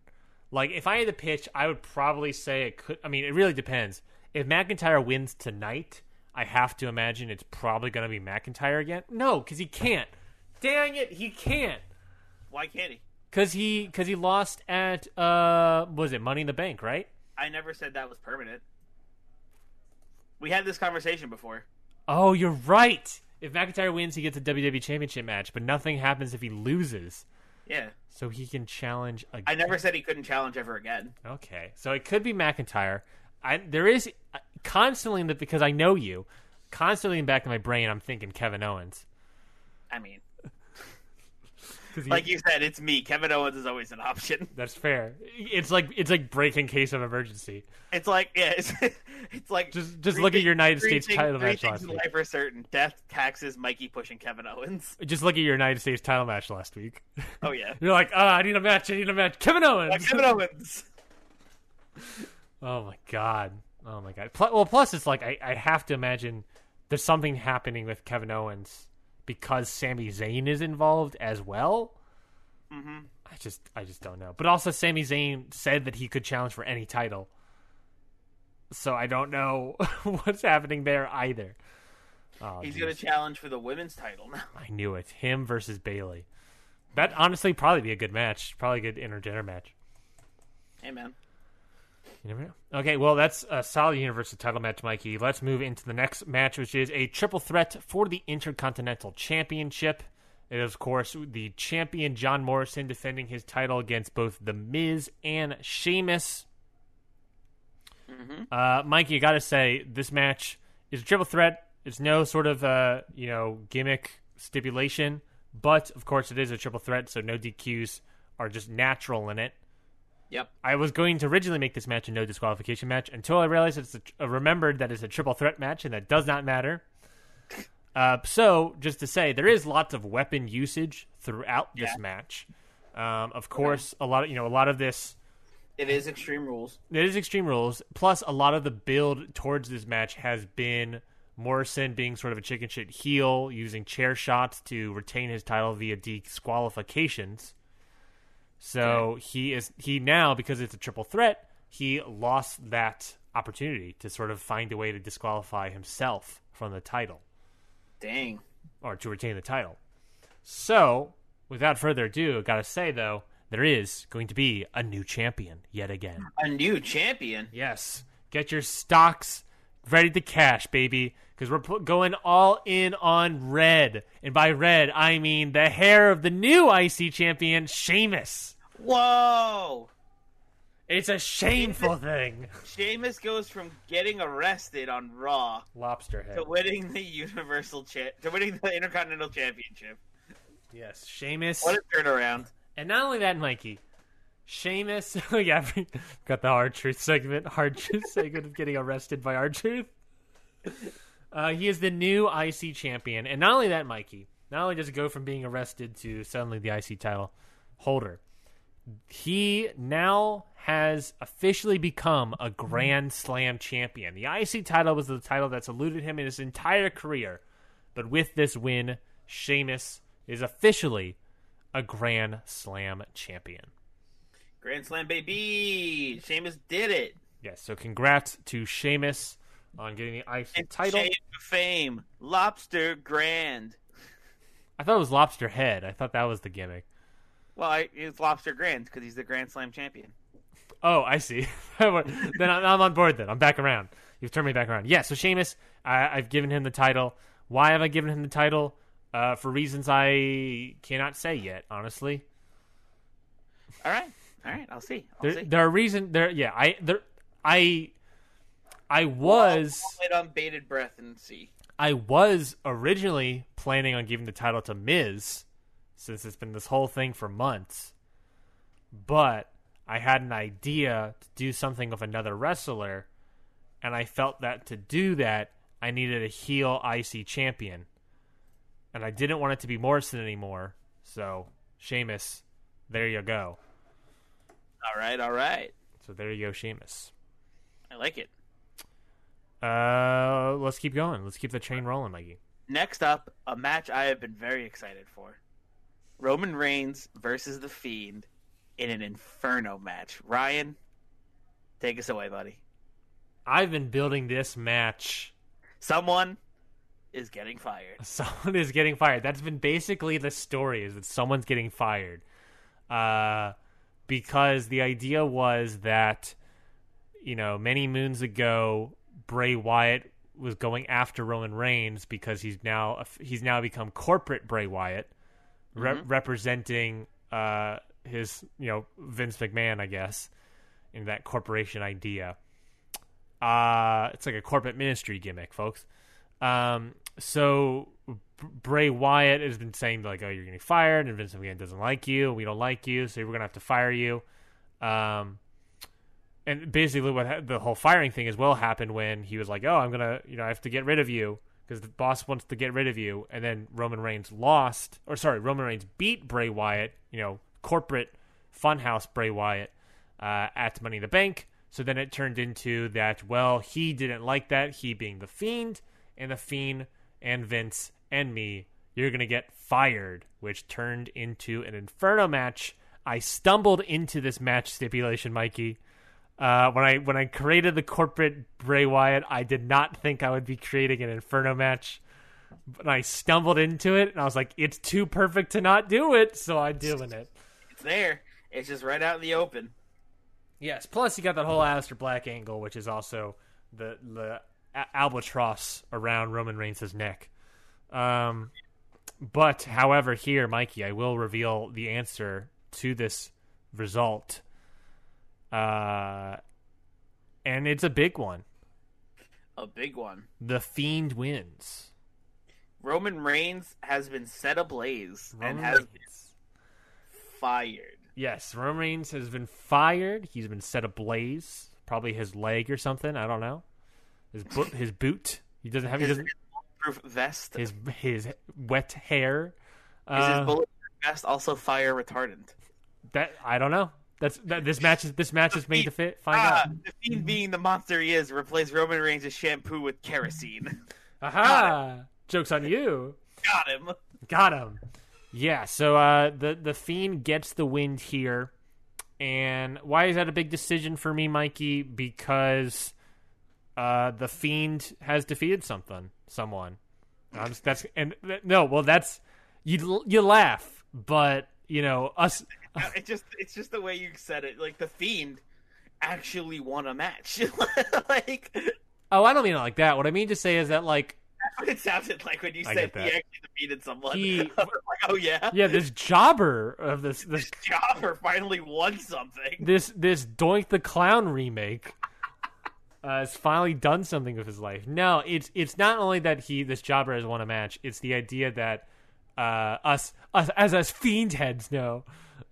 Like, if I had to pitch, I would probably say it could. I mean, it really depends. If McIntyre wins tonight, I have to imagine it's probably going to be McIntyre again. No, because he can't. Dang it, he can't. Why can't he? Cause he, cause he lost at uh, was it Money in the Bank, right? I never said that was permanent. We had this conversation before. Oh, you're right. If McIntyre wins, he gets a WWE Championship match, but nothing happens if he loses. Yeah, So he can challenge again. I never said he couldn't challenge ever again. Okay, so it could be McIntyre. I there is constantly in the because I know you, constantly in the back of my brain, I'm thinking Kevin Owens. I mean, he- like you said, it's me. Kevin Owens is always an option. that's fair. It's like it's like break in case of emergency. It's like yeah, it's, it's like Just just look at your United States title match last week. life are certain: death, taxes, Mikey pushing Kevin Owens. Just look at your United States title match last week. Oh yeah, You're like, ah, I need a match. I need a match. Kevin Owens. Kevin Owens. Oh my god. Oh my god. Well, plus it's like I, I have to imagine there's something happening with Kevin Owens because Sami Zayn is involved as well. hmm I just I just don't know. But also Sami Zayn said that he could challenge for any title. So I don't know what's happening there either. Oh, He's gonna challenge for the women's title now. I knew it. Him versus Bayley. That honestly probably be a good match. Probably a good intergender match. Hey man, You never know. Okay, well, that's a solid Universal title match, Mikey. Let's move into the next match, which is a triple threat for the Intercontinental Championship. It is, of course, the champion John Morrison defending his title against both The Miz and Sheamus. Uh, Mikey, you got to say, this match is a triple threat. It's no sort of, uh, you know, gimmick stipulation, but, of course, it is a triple threat, so no DQs are just natural in it. Yep. I was going to originally make this match a no disqualification match until I realized it's a, uh, remembered that it's a triple threat match and that does not matter. Uh, so just to say, there is lots of weapon usage throughout this Yeah. match. Um, of course, a lot of you know a lot of this It is Extreme Rules. it is Extreme Rules. Plus, a lot of the build towards this match has been Morrison being sort of a chicken shit heel, using chair shots to retain his title via disqualifications. So he is he now because it's a triple threat, he lost that opportunity to sort of find a way to disqualify himself from the title Dang. or to retain the title. So, without further ado, gotta say though, there is going to be a new champion yet again. A new champion. Yes, get your stocks ready to cash, baby, because we're going all in on red, and by red I mean the hair of the new IC champion, Sheamus. Whoa! It's a shameful thing. Sheamus goes from getting arrested on Raw Lobster head. to winning the Universal cha- to winning the Intercontinental Championship. Yes, Sheamus. What a turnaround! And not only that, Mikey, Sheamus. yeah, we got the hard truth segment. Hard truth segment of getting arrested by hard truth. Uh, he is the new IC champion, and not only that, Mikey. Not only does he go from being arrested to suddenly the IC title holder, he now has officially become a Grand Slam champion. The IC title was the title that's eluded him in his entire career, but with this win, Sheamus is officially a Grand Slam champion. Grand Slam baby! Sheamus did it. Yes, so congrats to Sheamus on getting the IC And title. Shame of fame, Lobster Grand. I thought it was Lobster Head. I thought that was the gimmick. Well, I, it's Lobster Grand because he's the Grand Slam champion. Oh, I see. then I'm on board. Then I'm back around. You've turned me back around. Yeah. So Sheamus, I, I've given him the title. Why have I given him the title? Uh, for reasons I cannot say yet. Honestly, All right, all right. I'll see. I'll there, see. there are reasons. There, yeah. I there, I, I was. I'll wait on bated breath and see. I was originally planning on giving the title to Miz, since it's been this whole thing for months. But I had an idea to do something with another wrestler, and I felt that to do that, I needed a heel IC champion. And I didn't want it to be Morrison anymore, so Sheamus, there you go. All right, all right. So there you go, Sheamus. I like it. Uh, let's keep going. Let's keep the chain rolling, Mikey. Next up, a match I have been very excited for: Roman Reigns versus the Fiend in an Inferno match. Ryan, take us away, buddy. I've been building this match Someone is getting fired. someone is getting fired. That's been basically the story is that someone's getting fired. Uh, because the idea was that, you know, many moons ago, Bray Wyatt was going after Roman Reigns because he's now he's now become corporate Bray Wyatt, re- representing uh, his you know Vince McMahon, I guess, in that corporation idea. Uh, it's like a corporate ministry gimmick, folks. Um, so Bray Wyatt has been saying like, "Oh, you're getting fired," and Vince McMahon doesn't like you. We don't like you, so we're gonna have to fire you. Um, and basically, what ha- the whole firing thing as well happened when he was like, "Oh, I'm gonna, you know, I have to get rid of you because the boss wants to get rid of you." And then Roman Reigns lost, or sorry, Roman Reigns beat Bray Wyatt, you know, corporate funhouse Bray Wyatt uh, at Money in the Bank. So then it turned into that, well, he didn't like that, he being the Fiend, and the Fiend and Vince and me, you're going to get fired, which turned into an Inferno match. I stumbled into this match stipulation, Mikey. Uh, when I when I created the corporate Bray Wyatt, I did not think I would be creating an Inferno match. But I stumbled into it, and I was like, "It's too perfect to not do it," so I'm doing it. It's there. It's just right out in the open. Yes. Plus, you got that whole Aleister Black angle, which is also the the albatross around Roman Reigns' neck. Um, but however, here, Mikey, I will reveal the answer to this result. Uh, and it's a big one. A big one. The Fiend wins. Roman Reigns has been set ablaze and Roman has been fired. Yes, Roman Reigns has been fired. He's been set ablaze. Probably his leg or something. I don't know. His bo- his boot. He doesn't have. He His doesn't. proof vest. his his wet hair. Is Uh, his bulletproof vest also fire retardant? that I don't know. That's that. This match is this match is made to fit. Find Ah, out. the fiend being the monster he is, replace Roman Reigns' shampoo with kerosene. Aha! Jokes on you. Got him. Got him. Yeah. So uh, the the fiend gets the wind here, and why is that a big decision for me, Mikey? Because uh, the Fiend has defeated something, someone. I'm that's and no, well, that's you. You laugh, but you know us. It's just it's just the way you said it. Like the Fiend actually won a match. like Oh, I don't mean it like that. What I mean to say is that like what it sounded like when you I said he actually defeated someone. He- like, oh yeah, yeah, this jobber of this this Jobber finally won something. this this Doink the Clown remake uh, has finally done something with his life. No, it's it's not only that he this jobber has won a match. It's the idea that uh, us us as us fiend heads know.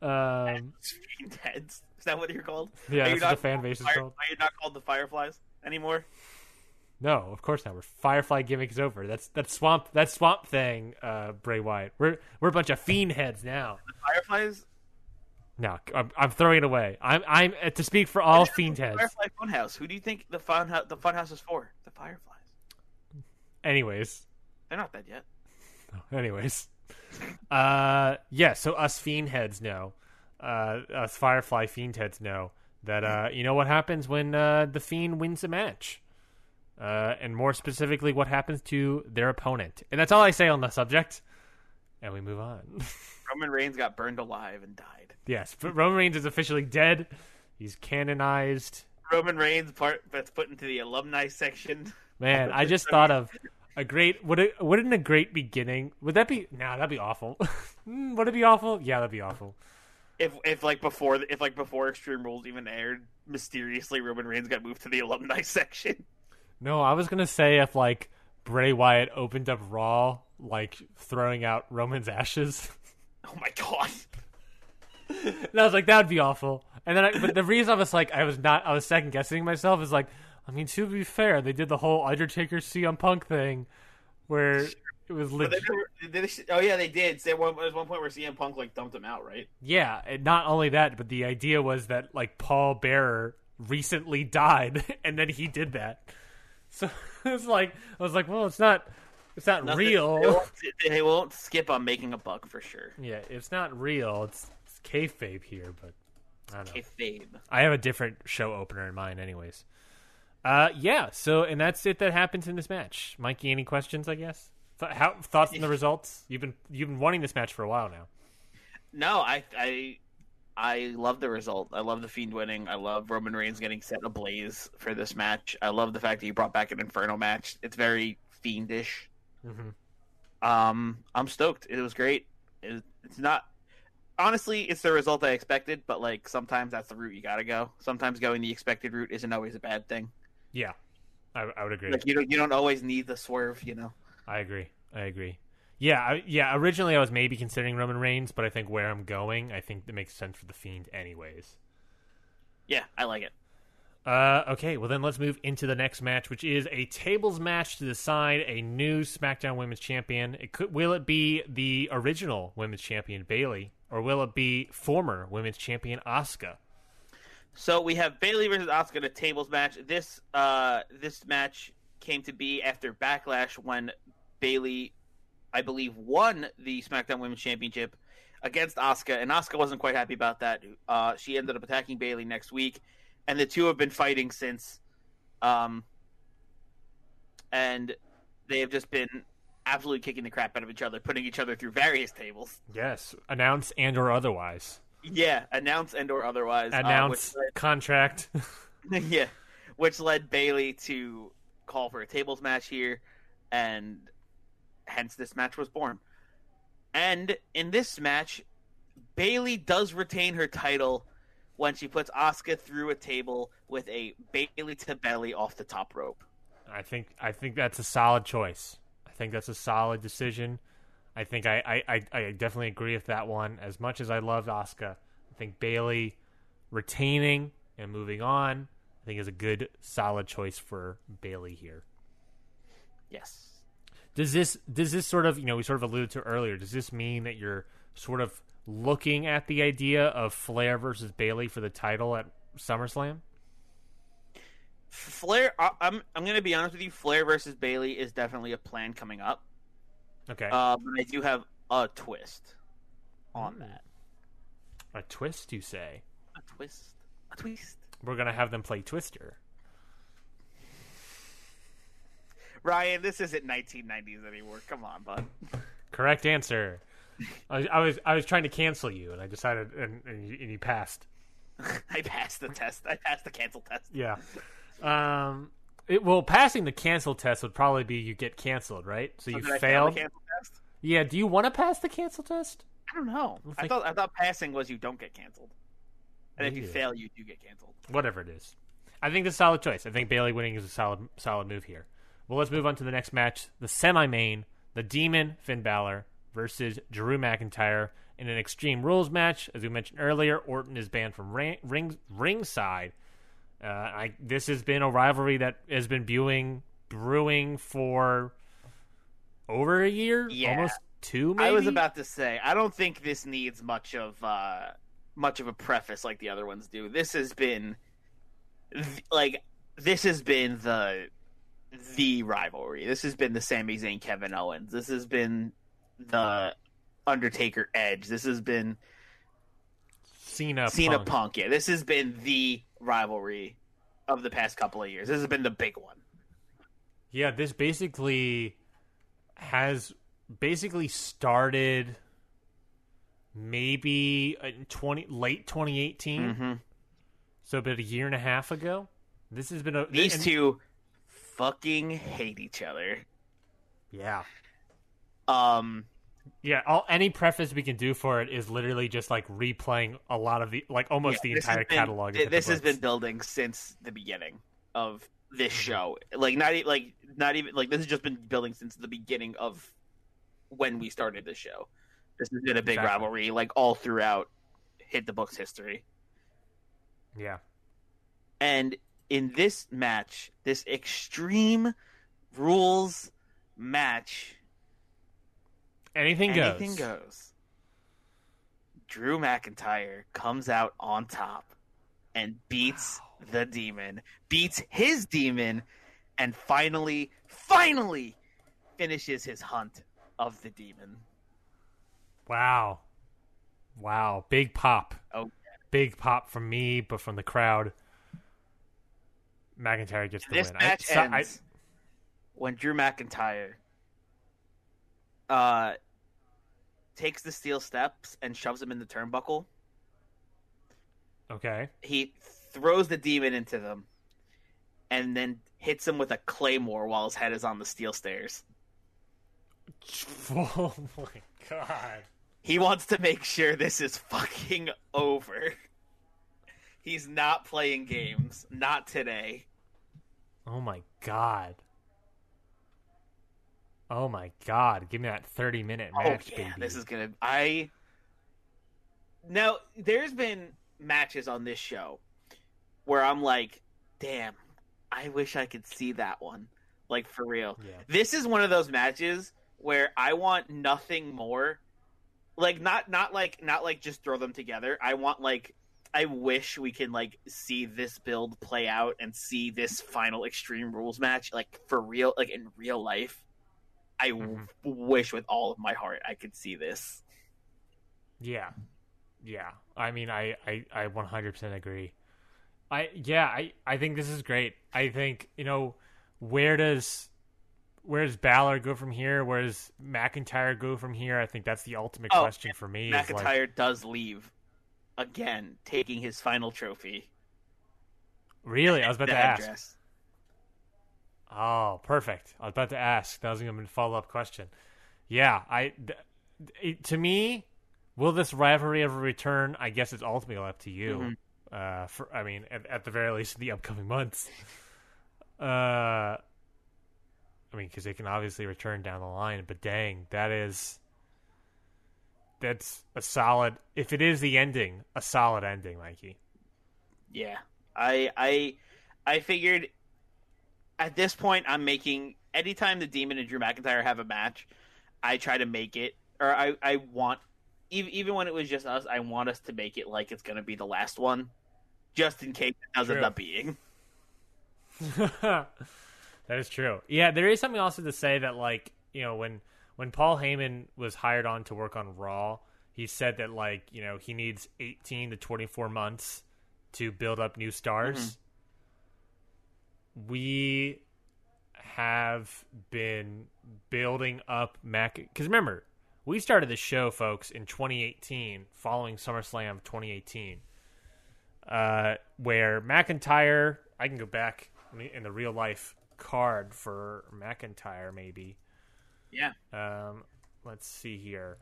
Um, Fiend heads. Is that what you're called? Yeah, Are that's what not the fan called base is Fire- called. Are you not called the Fireflies anymore? no, of course not. We're Firefly gimmick is over. That's that's swamp that swamp thing. Uh, Bray Wyatt. We're we're a bunch of fiend heads now. The Fireflies. No, I'm, I'm throwing it away. I'm I'm uh, to speak for all fiend heads. Firefly Funhouse. Who do you think the fun the Funhouse is for? The Fireflies. Anyways, They're not dead yet. Anyways, uh, yeah. So us fiend heads know, uh, us Firefly fiend heads know that uh, you know what happens when uh, the fiend wins a match, uh, and more specifically, what happens to their opponent. And that's all I say on the subject. And we move on. Roman Reigns got burned alive and died. yes, but Roman Reigns is officially dead. He's canonized. Roman Reigns part that's put into the alumni section. Man, I just thought of a great. Would it? Wouldn't a great beginning? Would that be? No, that'd be awful. Mm, would it be awful? Yeah, that'd be awful. If if like before if like before Extreme Rules even aired, mysteriously Roman Reigns got moved to the alumni section. No, I was gonna say if like Bray Wyatt opened up Raw, like throwing out Roman's ashes, Oh my god. and I was like, that would be awful. And then, I, but the reason I was like, I was not, I was second guessing myself is like, I mean, to be fair, they did the whole Undertaker CM Punk thing, where it was they legit. never, did they, oh yeah, they did. There was one point where CM Punk like dumped him out, right? Yeah, and not only that, but the idea was that like Paul Bearer recently died, and then he did that. So it's like I was like, well, it's not, it's not Nothing- real. They won't, they won't skip on making a buck for sure. Yeah, it's not real. It's, it's kayfabe here, but I don't know. Kayfabe. I have a different show opener in mind, anyways. Uh, yeah. So, and that's it. That happens in this match. Mikey, any questions? I guess. Th- how thoughts on the results? You've been you've been wanting this match for a while now. No, I I I love the result. I love the Fiend winning. I love Roman Reigns getting set ablaze for this match. I love the fact that you brought back an Inferno match. It's very fiendish. Mhm. Um, I'm stoked. It was great. It, it's not honestly, it's the result I expected, but like sometimes that's the route you gotta go. Sometimes going the expected route isn't always a bad thing. Yeah, I, I would agree. Like you don't you don't always need the swerve, you know. I agree. I agree. Yeah, I, yeah. Originally, I was maybe considering Roman Reigns, but I think where I'm going, I think it makes sense for the Fiend, anyways. Yeah, I like it. Uh, okay, well then let's move into the next match, which is a tables match to decide a new SmackDown Women's Champion. It could will it be the original Women's Champion Bayley, or will it be former Women's Champion Asuka? So we have Bayley versus Asuka in a tables match. This uh this match came to be after Backlash when Bayley, I believe, won the SmackDown Women's Championship against Asuka, and Asuka wasn't quite happy about that. Uh, she ended up attacking Bayley next week, and the two have been fighting since. Um, and they have just been absolutely kicking the crap out of each other, putting each other through various tables. Yes, announce and or otherwise. Yeah, announce and or otherwise. uh, Announce led- contract. yeah, which led Bayley to call for a tables match here, and hence this match was born. And in this match, Bayley does retain her title when she puts Asuka through a table with a Bayley to belly off the top rope. I think I think that's a solid choice. I think that's a solid decision. I think I, I, I, I definitely agree with that one. As much as I loved Asuka, I think Bayley retaining and moving on, I think is a good solid choice for Bayley here. Yes. Does this does this sort of you know we sort of alluded to earlier? Does this mean that you're sort of looking at the idea of Flair versus Bayley for the title at SummerSlam? Flair, I, I'm I'm gonna be honest with you. Flair versus Bayley is definitely a plan coming up. Okay, Uh, but I do have a twist on that. a twist, you say? A twist. A twist. We're gonna have them play Twister. Ryan, this isn't 1990s anymore. Come on, bud. Correct answer. I, I was I was trying to cancel you, and I decided, and, and, you, and you passed. I passed the test. I passed the cancel test. Yeah. Um. It, well, passing the cancel test would probably be you get canceled, right? So, So you fail failed. cancel test? yeah. Do you want to pass the cancel test? I don't know. I think- thought I thought passing was you don't get canceled, and if you Yeah. fail, you do get canceled. Whatever it is. I think it's a solid choice. I think Bayley winning is a solid solid move here. Well, let's move on to the next match, the semi-main, the Demon Finn Balor versus Drew McIntyre in an Extreme Rules match. As we mentioned earlier, Orton is banned from ring, ring ringside. Uh, I, this has been a rivalry that has been brewing brewing for over a year, Yeah. almost two. Maybe I was about to say I don't think this needs much of uh much of a preface like the other ones do. This has been like this has been the the rivalry. This has been the Sami Zayn Kevin Owens. This has been the Undertaker Edge. This has been Cena. Cena Punk. Punk. Yeah, this has been the rivalry of the past couple of years. This has been the big one. Yeah, this basically has basically started maybe in 20 late 2018. Mm-hmm. So about a year and a half ago. This has been a These and- two fucking hate each other. Yeah. Um Yeah, all any preface we can do for it is literally just like replaying a lot of the like almost Yeah, the entire been- catalog. th- This has books. been building since the beginning of this Mm-hmm. show. Like not even like not even like this has just been building since the beginning of when we started this show. This has been a big Exactly. rivalry, like all throughout hit the books history. Yeah. And in this match, this extreme rules match, Anything goes. anything goes. Drew McIntyre comes out on top and beats the demon, beats his demon, and finally, finally finishes his hunt of the demon. Wow. Wow. Big pop. Oh, Big pop from me, but from the crowd. McIntyre gets the this win. I- match I- ends when Drew McIntyre uh, takes the steel steps and shoves him in the turnbuckle. okay. he throws the demon into them and then hits him with a claymore while his head is on the steel stairs. Oh my god. He wants to make sure this is fucking over. He's not playing games. Not today. Oh my god. Oh my god. Give me that 30 minute oh, match, oh, yeah, baby. this is gonna. I. Now, there's been matches on this show where I'm like, damn, I wish I could see that one. Like, for real. Yeah. this is one of those matches where I want nothing more. Like not not like not like just throw them together. I want like I wish we can like see this build play out and see this final Extreme Rules match like for real like in real life. I w- Mhm. wish with all of my heart I could see this. Yeah. Yeah. I mean, I, I, I 100% agree. I, yeah, I, I think this is great. I think, you know, where does, where does Balor go from here? Where does McIntyre go from here? I think that's the ultimate Oh, question for me. is like- McIntyre does leave again, taking his final trophy. really? I was about to ask. Oh, perfect. I was about to ask. That was going to be a follow up question. Yeah, I th- it, to me, will this rivalry ever return? I guess it's ultimately up to you. Mm-hmm. Uh, for I mean, at, at the very least, in the upcoming months. Uh, I mean, because they can obviously return down the line, but dang, that is that's a solid. If it is the ending, a solid ending, Mikey. Yeah, I I I figured at this point I'm making anytime the Demon and Drew McIntyre have a match, I try to make it, or I I want even even when it was just us, I want us to make it like it's gonna be the last one, just in case it does end up being. that is true. Yeah, there is something also to say that like, you know, when when Paul Heyman was hired on to work on Raw, he said that like, you know, he needs 18 to 24 months to build up new stars. We have been building up Mac. Because remember, we started the show, folks, in 2018, following SummerSlam 2018, uh, where McIntyre. I can go back in the real life card for McIntyre, maybe. Yeah. Um, let's see here.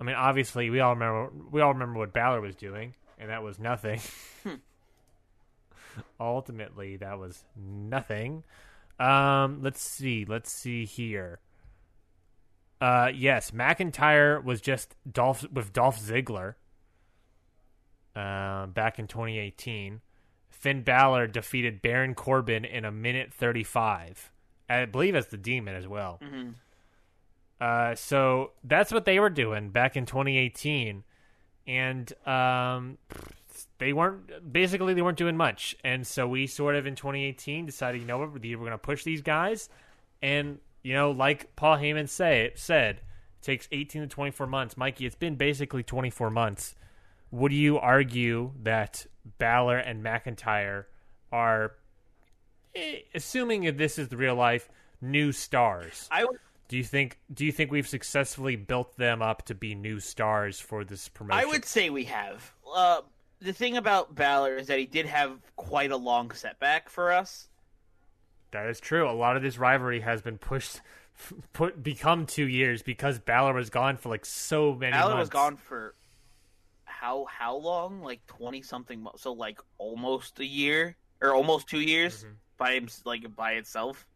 I mean, obviously, we all remember we all remember what Balor was doing, and that was nothing. Ultimately, that was nothing. Um, let's see. Let's see here. Uh, yes, McIntyre was just Dolph with Dolph Ziggler. Uh, back in 2018, Finn Balor defeated Baron Corbin in a minute 35. I believe as the Demon as well. Mm-hmm. Uh, so that's what they were doing back in 2018, and um, they weren't basically they weren't doing much. And so we sort of in 2018 decided, you know what, we're going to push these guys, and you know, like Paul Heyman say said, it takes 18 to 24 months. Mikey, it's been basically 24 months. Would you argue that Balor and McIntyre are, assuming if this is the real life, new stars? I would do you think do you think we've successfully built them up to be new stars for this promotion? I would say we have. Uh, the thing about Balor is that he did have quite a long setback for us. That is true. A lot of this rivalry has been pushed, put become two years because Balor was gone for like so many. Balor months. was gone for how how long? Like twenty something. Months. So like almost a year or almost two years Mhm. By him, like by itself.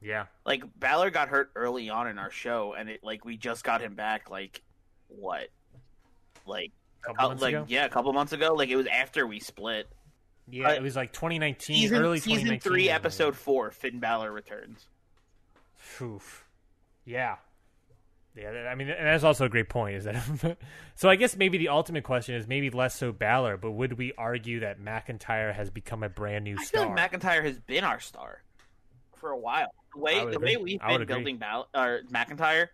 Yeah, Like Balor got hurt early on in our show, and it like we just got him back. Like what? Like couple uh, like ago. yeah, a couple months ago. Like it was after we split. Yeah, uh, it was like 2019, Season early season 2019. three, episode four. Finn Balor returns. Oof. Yeah. Yeah, I mean, and that's also a great point. Is that so? I guess maybe the ultimate question is maybe less so Balor, but would we argue that McIntyre has become a brand new I star? feel like McIntyre has been our star for a while. The way the way we've been building Bal- or McIntyre,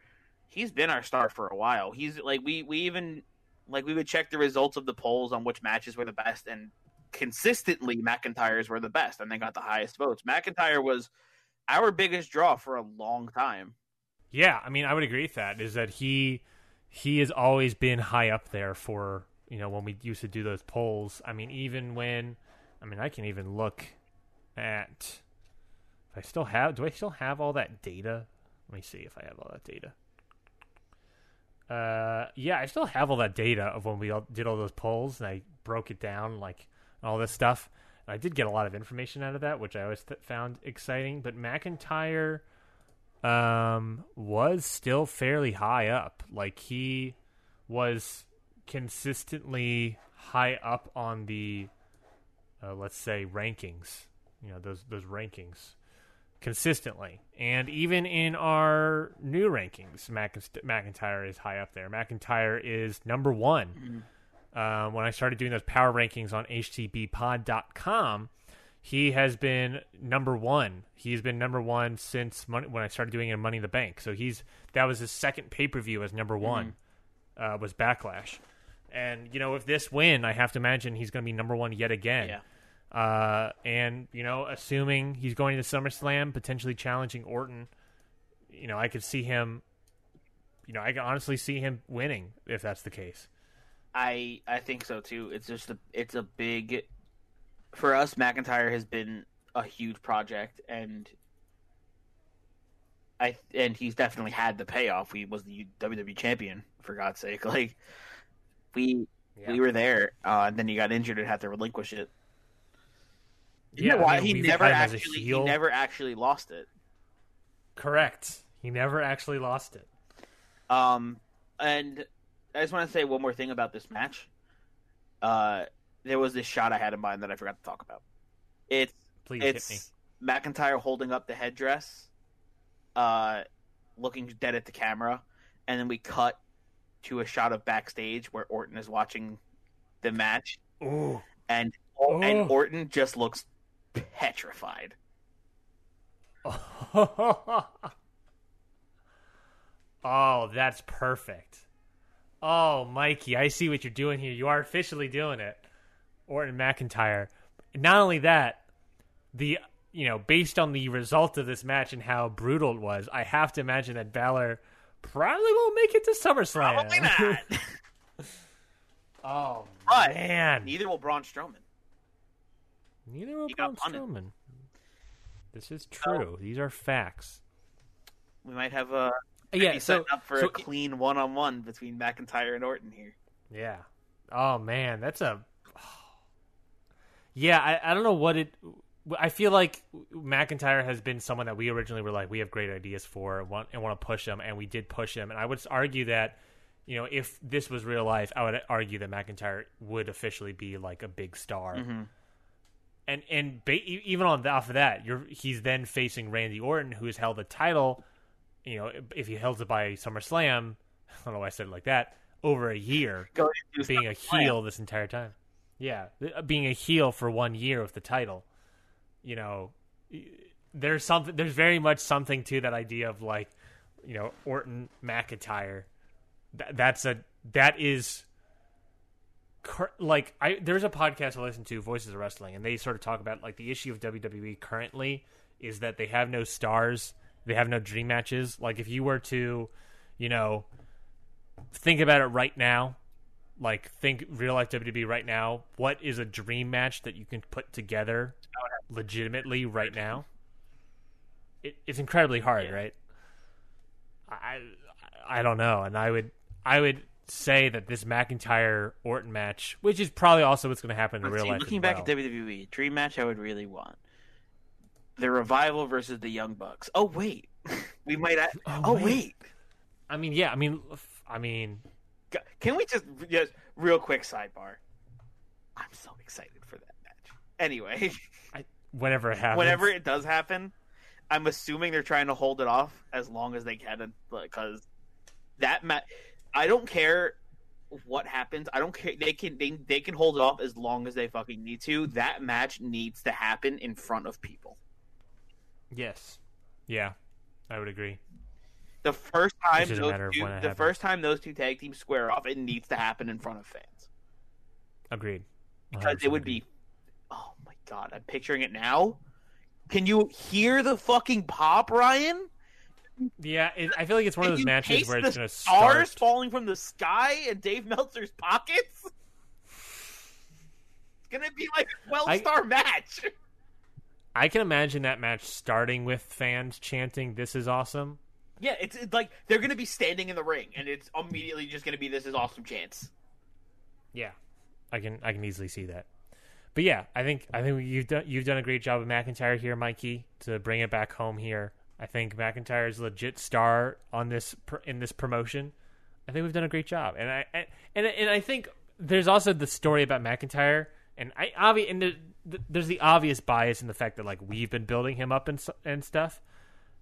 he's been our star for a while. He's like we we even like we would check the results of the polls on which matches were the best, and consistently McIntyre's were the best, and they got the highest votes. McIntyre was our biggest draw for a long time. Yeah, I mean, I would agree with that. Is that he he has always been high up there for you know when we used to do those polls. I mean, even when I mean, I can even look at if I still have. Do I still have all that data? Let me see if I have all that data. Uh, yeah, I still have all that data of when we all did all those polls, and I broke it down like all this stuff. I did get a lot of information out of that, which I always th- found exciting. But McIntyre um, was still fairly high up. Like he was consistently high up on the, uh, let's say, rankings. You know those those rankings consistently, and even in our new rankings, Mac- McIntyre is high up there. McIntyre is number one. Um, when I started doing those power rankings on htbpod.com, he has been number one. He's been number one since money, when I started doing it in Money in the Bank. So he's that was his second pay per view as number one. Uh, was Backlash, and you know if this win, I have to imagine he's going to be number one yet again. Yeah. Uh, and you know, assuming he's going to SummerSlam, potentially challenging Orton, you know, I could see him. You know, I can honestly see him winning if that's the case. I I think so too. It's just a it's a big for us. McIntyre has been a huge project, and I and he's definitely had the payoff. He was the WWE champion for God's sake. Like we we were there, uh, and then he got injured and had to relinquish it. You Yeah, know I why? mean, he never had him as a actually he never actually lost it. Correct. He never actually lost it. Um, and I just want to say one more thing about this match. Uh, there was this shot I had in mind that I forgot to talk about. It's Please hit me. it's McIntyre holding up the headdress, uh, looking dead at the camera, and then we cut to a shot of backstage where Orton is watching the match, Ooh. and Oh. and Orton just looks petrified. oh, that's perfect. Oh, Mikey, I see what you're doing here. You are officially doing it. Orton McIntyre. Not only that, the you know, based on the result of this match and how brutal it was, I have to imagine that Balor probably won't make it to SummerSlam. Probably not. oh But man, neither will Braun Strowman. neither will he Braun. Strowman. This is true. These are facts. We might have a Yeah, so setting up for so a clean one-on-one between McIntyre and Orton here. Yeah. Oh man, that's a. Yeah, I, I don't know what it. I feel like McIntyre has been someone that we originally were like we have great ideas for and want and want to push him, and we did push him. And I would argue that, you know, if this was real life, I would argue that McIntyre would officially be like a big star. And and ba- even on the, off of that, you're he's then facing Randy Orton, who has held the title. You know, if he held it by SummerSlam, I don't know why I said it like that. Over a year, being a heel this entire time. Yeah, uh, being a heel for one year with the title. You know, there's something. There's very much something to that idea of like, you know, Orton McIntyre. Th- that's a that is. Like I, there's a podcast I listen to, Voices of Wrestling, and they sort of talk about like the issue of WWE currently is that they have no stars, they have no dream matches. Like if you were to, you know, think about it right now, like think real life WWE right now. What is a dream match that you can put together legitimately right now? It, it's incredibly hard, right? I I don't know, and I would I would say that this McIntyre Orton match, which is probably also what's going to happen in real see, life. looking back well. at WWE, dream match I would really want the revival versus the Young Bucks. Oh wait, we might. a- Oh, Oh, wait. wait. I mean, yeah, I mean, I mean, Can we just just real quick sidebar? I'm so excited for that match. Anyway, whenever it happens, whenever it does happen, I'm assuming they're trying to hold it off as long as they can because that match. I don't care what happens. I don't care. They can they, they can hold it off as long as they fucking need to. That match needs to happen in front of people. yes, yeah, I would agree. The first time It's just a those two, the happens. first time those two tag teams square off, it needs to happen in front of fans Agreed. because 100% it would be. Oh my god, I'm picturing it now. Can you hear the fucking pop, Ryan? Yeah, it, I feel like it's one of those matches where it's going to stars start. falling from the sky in Dave Meltzer's pockets. It's gonna be like a twelve I- star match. I can imagine that match starting with fans chanting "This is awesome." Yeah, it's, it's like they're gonna be standing in the ring, and it's immediately just gonna be this is awesome chance. Yeah, I can I can easily see that. But yeah, I think I think you've done you've done a great job with McIntyre here, Mikey, to bring it back home here. I think McIntyre is a legit star on this in this promotion. I think we've done a great job, and I and and, I think there's also the story about McIntyre, and I obvi- and there, there's the obvious bias in the fact that like we've been building him up and and stuff,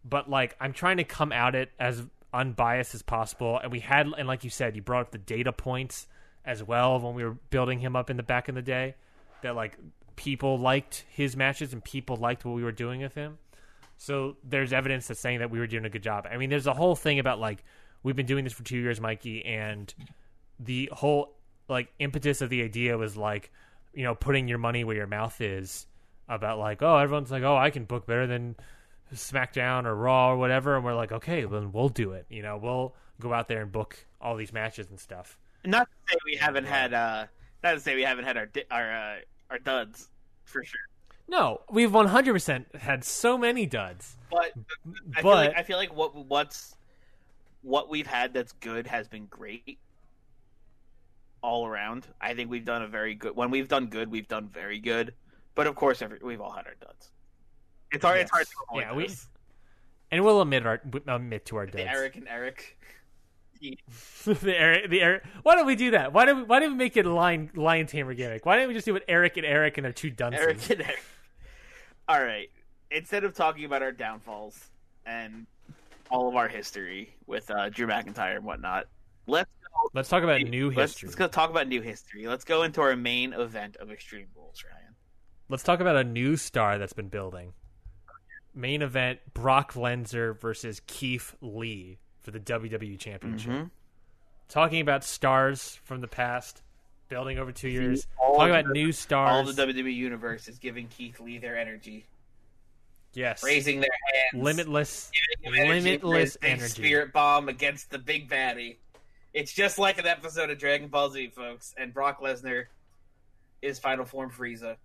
but like I'm trying to come out it as unbiased as possible, and we had and like you said, you brought up the data points as well when we were building him up in the back in the day, that like people liked his matches and people liked what we were doing with him. So there's evidence that's saying that we were doing a good job. I mean, there's a whole thing about like we've been doing this for two years, Mikey, and the whole like impetus of the idea was like, you know, putting your money where your mouth is about like, oh, everyone's like, oh, I can book better than SmackDown or Raw or whatever, and we're like, okay, then we'll do it. You know, we'll go out there and book all these matches and stuff. Not to say we haven't had uh, not to say we haven't had our our uh, our duds for sure, No, we've 100% had so many duds. but I feel like I feel like what what's what we've had that's good has been great all around. I think we've done a very good. When we've done good, we've done very good. But of course, every, we've all had our duds. It's hard. It's hard to avoid Yeah, we- And we'll admit our admit to our duds. the Eric and Eric. the Eric, the Eric. Why don't we do that? Why don't we, why didn't we make it a lion lion tamer gimmick? Why don't we just do it Eric and Eric and their two dunces? Eric and Eric. All right. Instead of talking about our downfalls and all of our history with uh, Drew McIntyre and whatnot, let's go, Let's talk about new let's, history. let's go talk about new history. Let's go into our main event of Extreme Rules, Ryan. Let's talk about a new star that's been building. Main event: Brock Lesnar versus Keith Lee for the WWE Championship. Mhm. Talking about stars from the past, building over two years. all Talking of about the- new All the WWE universe is giving Keith Lee their energy. Yes. raising their hands, Limitless, energy limitless energy. spirit bomb against the big baddie. It's just like an episode of Dragon Ball Z, folks. And Brock Lesnar is Final Form Frieza.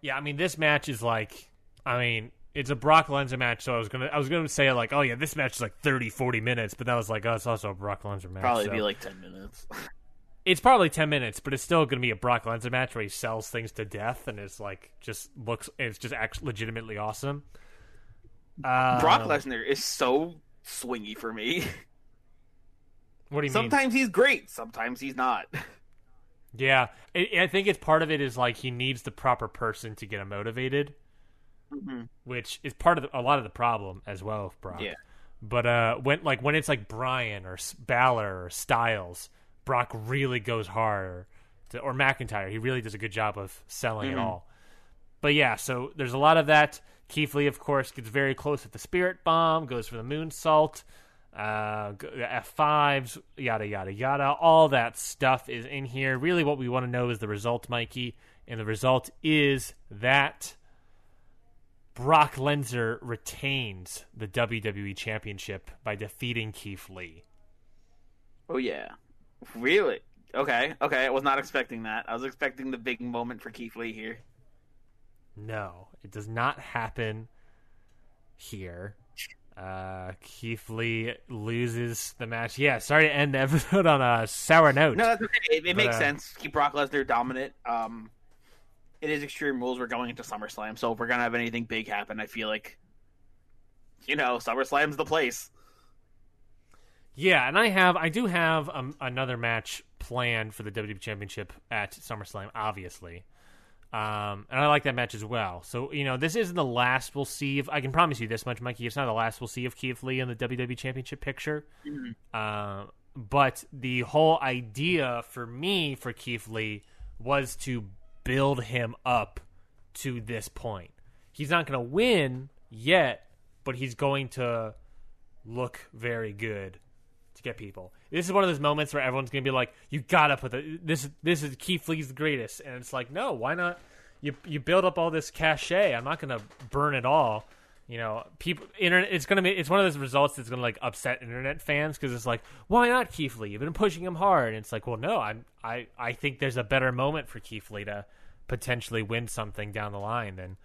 Yeah, I mean this match is like I mean, it's a Brock Lesnar match, so I was gonna I was gonna say like, oh yeah, this match is like 30, 40 minutes, but that was like, oh, it's also a Brock Lesnar match. Probably so- be like ten minutes. it's probably ten minutes, but it's still gonna be a Brock Lesnar match where he sells things to death and it's like just looks it's just actually legitimately awesome. Um, Brock Lesnar is so swingy for me. What do you mean? Sometimes he's great, sometimes he's not. Yeah, I, I think it's part of it is like he needs the proper person to get him motivated, Mhm. which is part of the, a lot of the problem as well Brock. Yeah. But uh, when like when it's like Bryan or Balor or Styles, Brock really goes hard, to, or McIntyre. He really does a good job of selling it Mhm. all. But yeah, so there's a lot of that. Keith Lee, of course, gets very close with the Spirit Bomb, goes for the Moonsault, uh, g- F5s, yada, yada, yada. All that stuff is in here. Really, what we want to know is the result, Mikey. And the result is that Brock Lesnar retains the WWE Championship by defeating Keith Lee. Oh yeah, really? Okay, okay. I was not expecting that. I was expecting the big moment for Keith Lee here. No, it does not happen here. Uh, Keith Lee loses the match. Yeah, sorry to end the episode on a sour note. No, that's okay. It, it makes uh, sense. Keep Brock Lesnar dominant. Um, it is Extreme Rules. We're going into SummerSlam, so if we're gonna have anything big happen, I feel like, you know, SummerSlam's the place. Yeah, and I have, I do have um, another match planned for the WWE Championship at SummerSlam, obviously, um, and I like that match as well. So you know, this isn't the last we'll see. Of, I can promise you this much, Mikey. It's not the last we'll see of Keith Lee in the WWE Championship picture. Uh, but the whole idea for me for Keith Lee was to build him up to this point. He's not going to win yet, but he's going to look very good to get people. This is one of those moments where everyone's gonna be like, "You gotta put the this this is Keith Lee's the greatest," and it's like, no, why not? You you build up all this cachet. I'm not gonna burn it all. You know, people internet. It's gonna be it's one of those results that's gonna like upset internet fans because it's like, why not Keith Lee? You've been pushing him hard, and it's like, well, no, I'm I I think there's a better moment for Keith Lee to potentially win something down the line than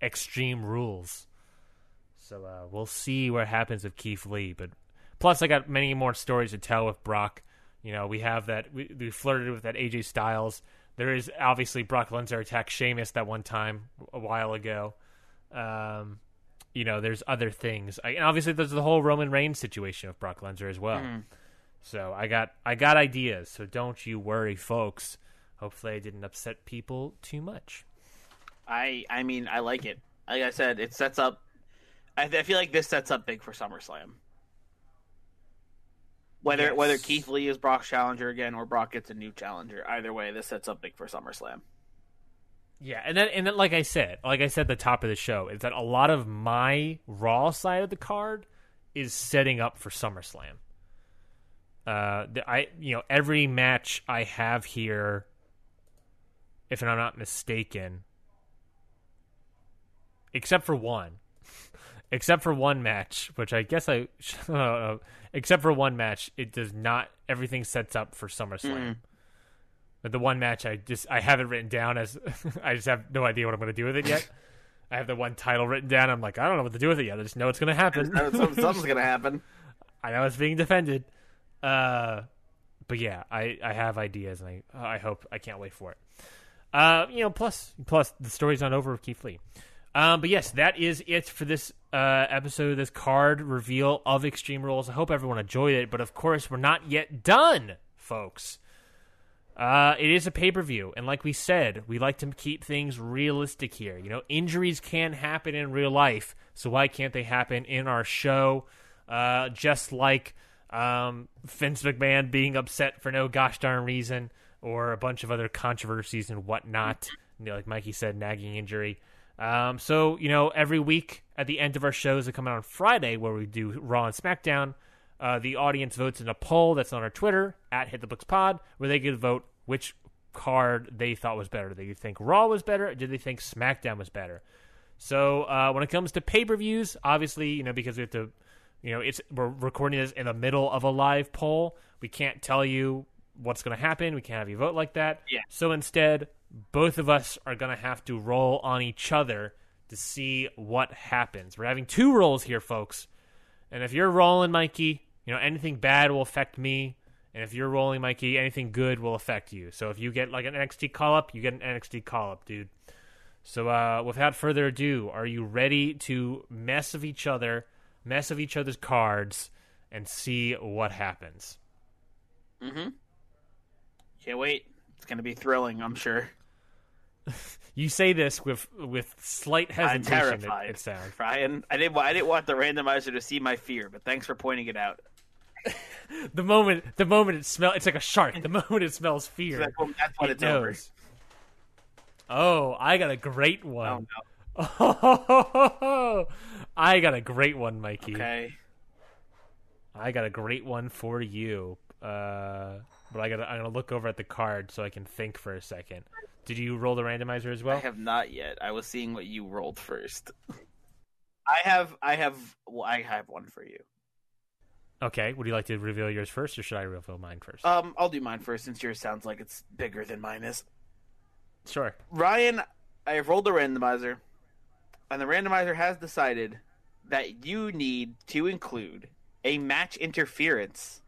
Extreme Rules. So uh, we'll see what happens with Keith Lee. But plus, I got many more stories to tell with Brock. You know, we have that we, we flirted with that AJ Styles. There is obviously Brock Lesnar attacked Sheamus that one time a while ago. Um, you know, there's other things. I, and obviously, there's the whole Roman Reigns situation with Brock Lesnar as well. Mm-hmm. So I got I got ideas. So don't you worry, folks. Hopefully, I didn't upset people too much. I I mean, I like it. Like I said, it sets up. I, I feel like this sets up big for SummerSlam. Whether Yes. whether Keith Lee is Brock's challenger again or Brock gets a new challenger, either way, this sets up big for SummerSlam. Yeah, and then and then like I said, like I said at the top of the show, is that a lot of my Raw side of the card is setting up for SummerSlam. Uh, I you know every match I have here, if I'm not mistaken, except for one, except for one match, which I guess I, uh, except for one match, it does not. Everything sets up for SummerSlam. But the one match I just I have it written down as I just have no idea what I'm going to do with it yet. I have the one title written down. I'm like I don't know what to do with it yet. I just know it's going to happen. Something's gonna happen. I know it's being defended. Uh, but yeah, I, I have ideas and I I hope I can't wait for it. Uh, you know, plus plus the story's not over with Keith Lee. Um, but yes, that is it for this uh, episode, this card reveal of Extreme Rules. I hope everyone enjoyed it, but of course, we're not yet done, folks. Uh, it is a pay per view, and like we said, we like to keep things realistic here. You know, injuries can happen in real life, so why can't they happen in our show? Uh, just like um, Vince McMahon being upset for no gosh darn reason, or a bunch of other controversies and whatnot. You know, like Mikey said, nagging injury. Um, so you know, every week at the end of our shows that come out on Friday, where we do Raw and SmackDown, uh, the audience votes in a poll that's on our Twitter at Hit the Books Pod, where they get to vote which card they thought was better. Did they think Raw was better? Or did they think SmackDown was better? So uh, when it comes to pay per views, obviously, you know, because we have to, you know, it's we're recording this in the middle of a live poll. We can't tell you what's going to happen. We can't have you vote like that. Yeah. So instead, both of us are going to have to roll on each other to see what happens. We're having two rolls here, folks. And if you're rolling, Mikey, you know, anything bad will affect me. And if you're rolling, Mikey, anything good will affect you. So if you get like an NXT call up, you get an NXT call up, dude. So uh, without further ado, are you ready to mess of each other, mess of each other's cards, and see what happens? Mm-hmm. Can't wait. It's gonna be thrilling, I'm sure. You say this with with slight hesitation. I'm hesitation. It, terrified. it sounds. Brian, I didn't. I didn't want the randomizer to see my fear, but thanks for pointing it out. The moment the moment it smells, it's like a shark. The moment it smells fear, That's what, that's what it it's over. knows. Oh, I got a great Oh one. no. I got a great one, Mikey. Okay. I got a great one for you. Uh, but I got I'm gonna look over at the card so I can think for a second. Did you roll the randomizer as well? I have not yet. I was seeing what you rolled first. I have. I have. Well, I have one for you. Okay. Would you like to reveal yours first, or should I reveal mine first? Um, I'll do mine first since yours sounds like it's bigger than mine is. sure. Ryan, I have rolled the randomizer, and the randomizer has decided that you need to include a match interference.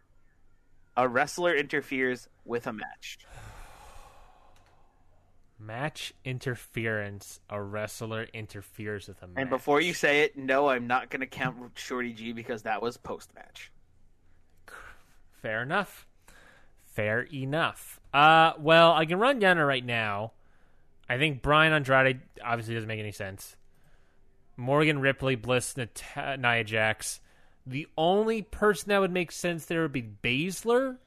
A wrestler interferes with a match. Match interference. A wrestler interferes with a match. And before you say it, no, I'm not going to count Shorty G because that was post match. Fair enough. Fair enough. Uh, well, I can run it right now. I think Brian Andrade obviously doesn't make any sense. Morgan Ripley, Bliss, Nat- Nia Jax. The only person that would make sense there would be Baszler.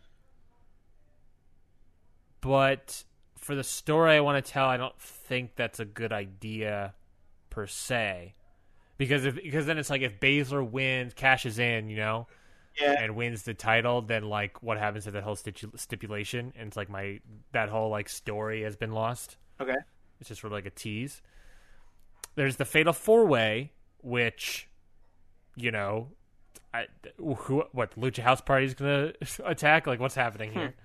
But for the story I want to tell, I don't think that's a good idea per se. Because if because then it's like if Baszler wins, cashes in, you know, Yeah. and wins the title, then like what happens to that whole stitu- stipulation? And it's like my that whole like story has been lost. Okay. It's just sort of like a tease. There's the Fatal Four Way, which, you know, I, who, what Lucha House Party is gonna attack? Like, what's happening hmm. here?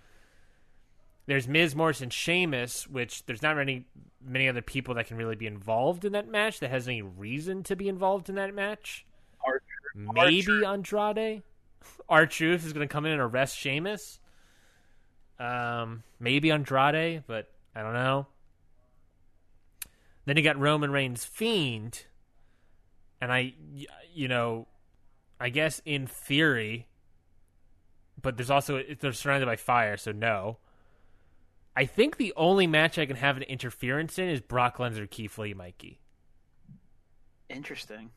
There's Miz, Morrison, and Sheamus, which there's not many many other people that can really be involved in that match that has any reason to be involved in that match. Archer. Maybe Andrade. R Truth is going to come in and arrest Sheamus. Um, maybe Andrade, but I don't know. Then you got Roman Reigns Fiend, and I, you know, I guess in theory, but there's also they're surrounded by fire, so no. I think the only match I can have an interference in is Brock Lesnar, Keith Lee, Mikey, Interesting.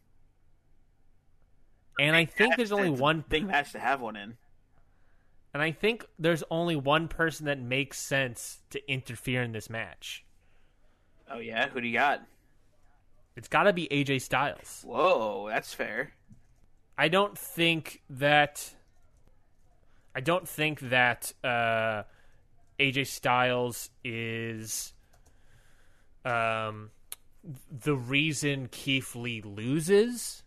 And I think there's only one big match to have one in. And I think there's only one person that makes sense to interfere in this match. Oh yeah, who do you got? It's got to be AJ Styles. Whoa, that's fair. I don't think that. I don't think that uh, AJ Styles is um, the reason Keith Lee loses,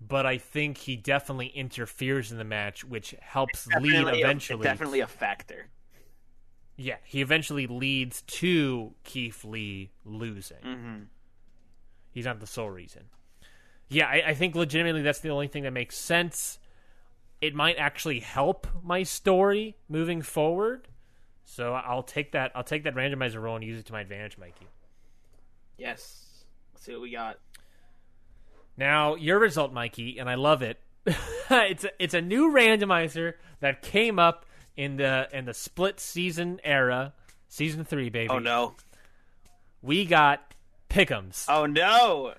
but I think he definitely interferes in the match, which helps lead Definitely a- eventually. definitely a factor. Yeah, he eventually leads to Keith Lee losing. Mm-hmm. He's not the sole reason. Yeah, I, I think legitimately that's the only thing that makes sense. It might actually help my story moving forward. So I'll take that. I'll take that randomizer roll and use it to my advantage, Mikey. Yes. Let's see what we got. Now your result, Mikey, and I love it. it's a, it's a new randomizer that came up in the in the split season era, season three, baby. Oh no. We got pickums. Oh no.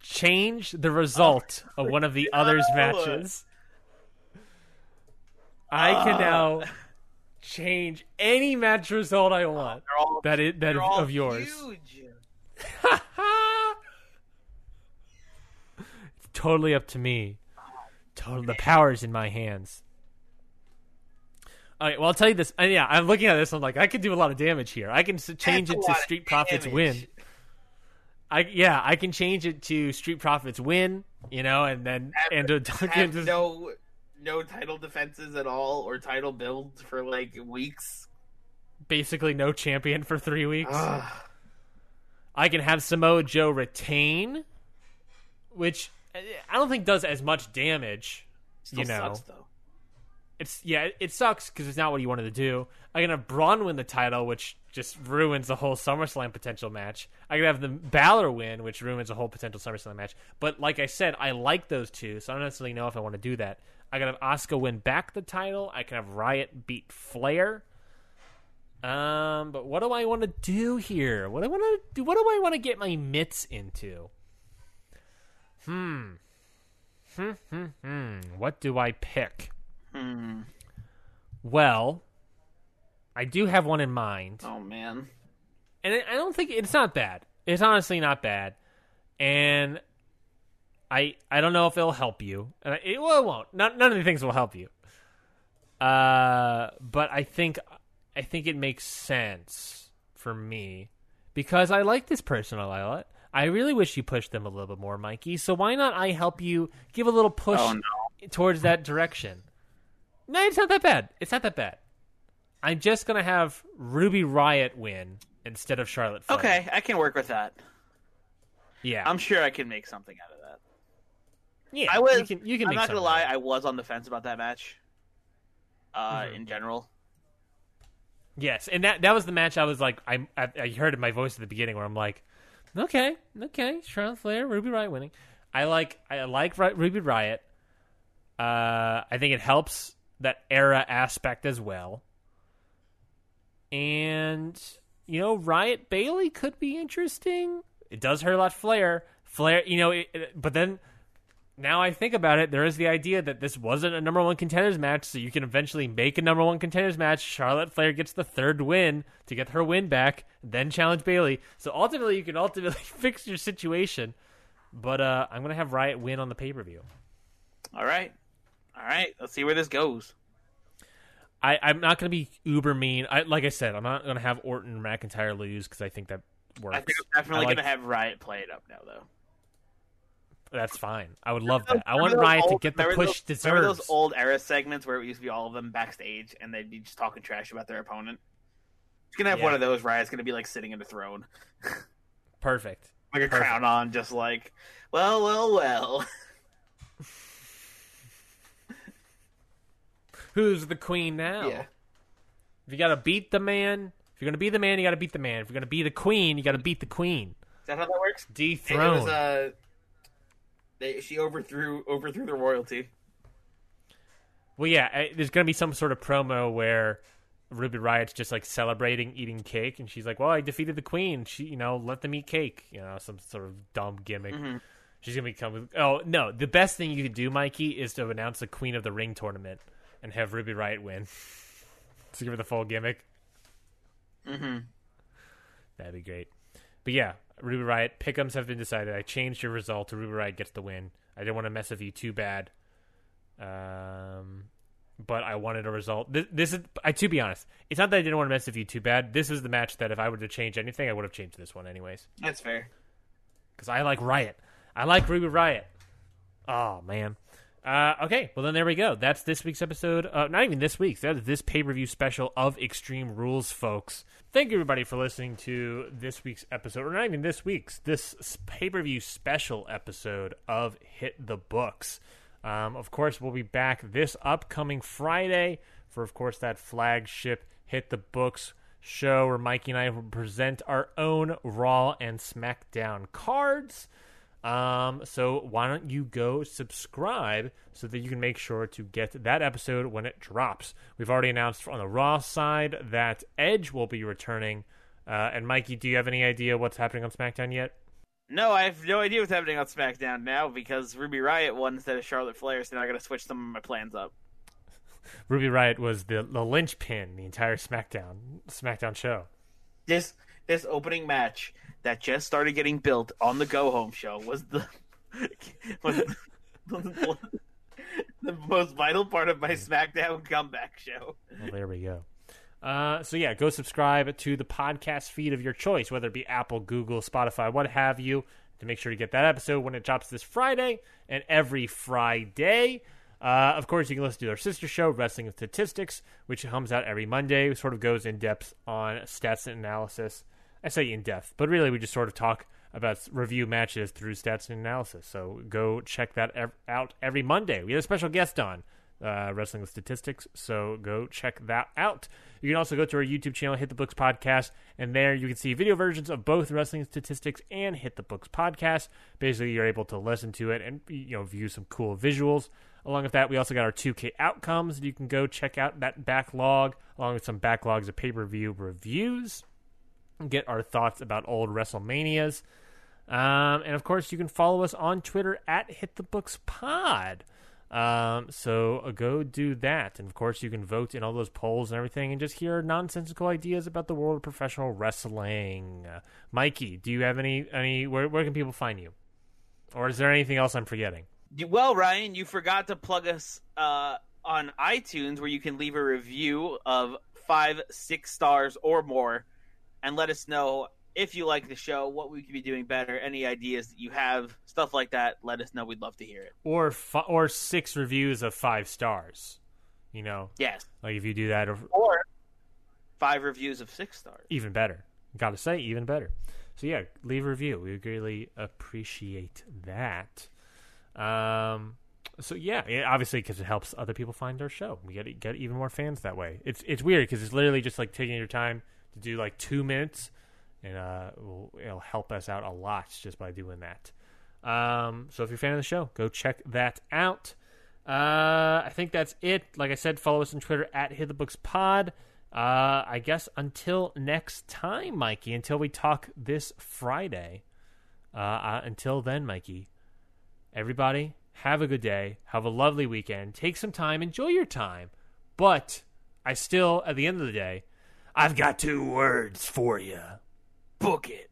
change the result of oh, one of the others' matches. I ah. can now change any match result I want. They're all That is that they're is all of yours. Huge. it's totally up to me. Total, the power's in my hands. All right, well, I'll tell you this. uh, yeah, I'm looking at this. I'm like, I could do a lot of damage here. I can change That's it to Street Profits win. I yeah, I can change it to Street Profits win, you know, and then and to have no no title defenses at all or title builds for like weeks. Basically, no champion for three weeks. I can have Samoa Joe retain, which I don't think does as much damage. Still you know, sucks, though. it's yeah, it, it sucks because it's not what you wanted to do. I can have Braun win the title, which just ruins the whole SummerSlam potential match. I can have the Balor win, which ruins a whole potential SummerSlam match. But like I said, I like those two, so I don't necessarily know if I want to do that. I can have Oscar win back the title. I can have Riot beat Flair. Um, but what do I want to do here? What do I want to do? What do I want to get my mitts into? Hmm. Hmm. Hmm. Hmm. What do I pick? Hmm. Well, I do have one in mind, Oh man. and I don't think it's not bad. It's honestly not bad, and I I don't know if it'll help you. And I, it, well, it won't. None, none of the things will help you. Uh, but I think I think it makes sense for me because I like this person a lot. I really wish you pushed them a little bit more, Mikey. So why not I help you give a little push Oh, no. towards that direction? No, it's not that bad. It's not that bad. I'm just gonna have Ruby Riot win instead of Charlotte. Flair. Okay, I can work with that. Yeah. I'm sure I can make something out of that. yeah. I was. You can. You can I'm not gonna lie. I was on the fence about that match. Uh, Mhm. in general. Yes, and that that was the match. I was like, I I, I heard in my voice at the beginning where I'm like, okay, okay, Charlotte Flair, Ruby Riot winning. I like I like Ruby Riot. Uh, I think it helps that era aspect as well. And you know, Riot Bayley could be interesting. It does hurt a lot. Flair, Flair, you know, it, it- but then now I think about it, there is the idea that this wasn't a number one contenders match, so you can eventually make a number one contenders match. Charlotte Flair gets the third win to get her win back, then challenge Bayley. So ultimately, you can ultimately fix your situation. But uh, I'm gonna have Riot win on the pay per view. All right. All right. Let's see where this goes. I, I'm not gonna be uber mean. I like I said, I'm not gonna have Orton McIntyre lose because I think that works. I think I'm definitely I like- gonna have Riot play it up now, though. That's fine. I would love that. I want Riot to get the push those, deserves. Remember those old era segments where it used to be all of them backstage and they'd be just talking trash about their opponent? It's gonna have Yeah. one of those. Riot's gonna be like sitting in a throne, Perfect. like a Perfect. crown on, just like, well, well, well. Who's the queen now? Yeah. If you gotta beat the man, if you're gonna be the man, you gotta beat the man. If you're gonna be the queen, you gotta beat the queen. Is that how that works? Dethrone. It was, uh, they, she overthrew overthrew the royalty. Well, yeah, there's gonna be some sort of promo where Ruby Riot's just like celebrating eating cake, and she's like, "Well, I defeated the queen. She, you know, let them eat cake. You know, some sort of dumb gimmick." She's gonna become. Oh no, the best thing you could do, Mikey, is to announce the Queen of the Ring tournament and have Ruby Riot win. to give her the full gimmick. Mm-hmm. That'd be great. But yeah, Ruby Riot pickums have been decided. I changed your result to Ruby Riot gets the win. I didn't want to mess with you too bad. Um, but I wanted a result. This, this is, I to be honest, it's not that I didn't want to mess with you too bad. This is the match that if I were to change anything, I would have changed this one anyways. That's fair. Because I like Riot. I like Ruby Riot. Oh man. Uh, okay, well then there we go. That's this week's episode. Uh, not even this week's. That is this pay per view special of Extreme Rules, folks. Thank you everybody for listening to this week's episode, or not even this week's, this pay per view special episode of Hit the Books. Um, of course, we'll be back this upcoming Friday for, of course, that flagship Hit the Books show where Mikey and I will present our own Raw and SmackDown cards. Um, so why don't you go subscribe so that you can make sure to get that episode when it drops? We've already announced on the Raw side that Edge will be returning. Uh, and Mikey, do you have any idea what's happening on SmackDown yet? No, I have no idea what's happening on SmackDown now because Ruby Riot won instead of Charlotte Flair, so now I gotta switch some of my plans up. Ruby Riot was the, the linchpin, the entire SmackDown SmackDown show. This this opening match that just started getting built on the Go Home show was the was the, the most vital part of my SmackDown comeback show. Well, there we go. Uh, so yeah, go subscribe to the podcast feed of your choice, whether it be Apple, Google, Spotify, what have you, to make sure to get that episode when it drops this Friday and every Friday. Uh, of course, you can listen to our sister show, Wrestling Statistics, which comes out every Monday. It sort of goes in depth on stats and analysis. I say in depth, but really we just sort of talk about review matches through stats and analysis. So go check that ev- out every Monday. We have a special guest on uh, Wrestling with Statistics, so go check that out. You can also go to our YouTube channel, Hit the Books Podcast, and there you can see video versions of both Wrestling Statistics and Hit the Books Podcast. Basically, you're able to listen to it and you know view some cool visuals. Along with that, we also got our 2K outcomes. You can go check out that backlog, along with some backlogs of pay per view reviews. Get our thoughts about old WrestleManias. Um, and of course, you can follow us on Twitter at Hit the Books Pod. Um, so uh, go do that. And of course, you can vote in all those polls and everything and just hear nonsensical ideas about the world of professional wrestling. Uh, Mikey, do you have any, any where, where can people find you? Or is there anything else I'm forgetting? Well, Ryan, you forgot to plug us uh, on iTunes where you can leave a review of five, six stars or more and let us know if you like the show, what we could be doing better, any ideas that you have, stuff like that. Let us know. We'd love to hear it. Or fi- or six reviews of five stars. You know, Yes. like if you do that, or Or five reviews of six stars. even better. Got to say, even better. So yeah, leave a review. We would really appreciate that. Um, so yeah, yeah obviously because it helps other people find our show. We get get even more fans that way. It's it's weird because it's literally just like taking your time to do like two minutes, and uh, it'll help us out a lot just by doing that. Um, so if you're a fan of the show, go check that out. Uh, I think that's it. Like I said, follow us on Twitter at Hit the Books Pod. Uh, I guess until next time, Mikey. Until we talk this Friday. Uh, uh, until then, Mikey. Everybody, have a good day. Have a lovely weekend. Take some time. Enjoy your time. But I still, at the end of the day, I've got two words for you. Book it.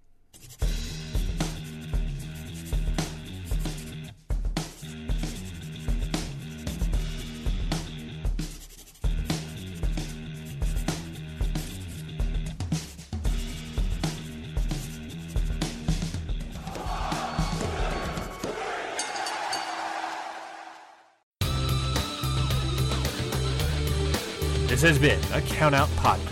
This has been a Count Out Podcast.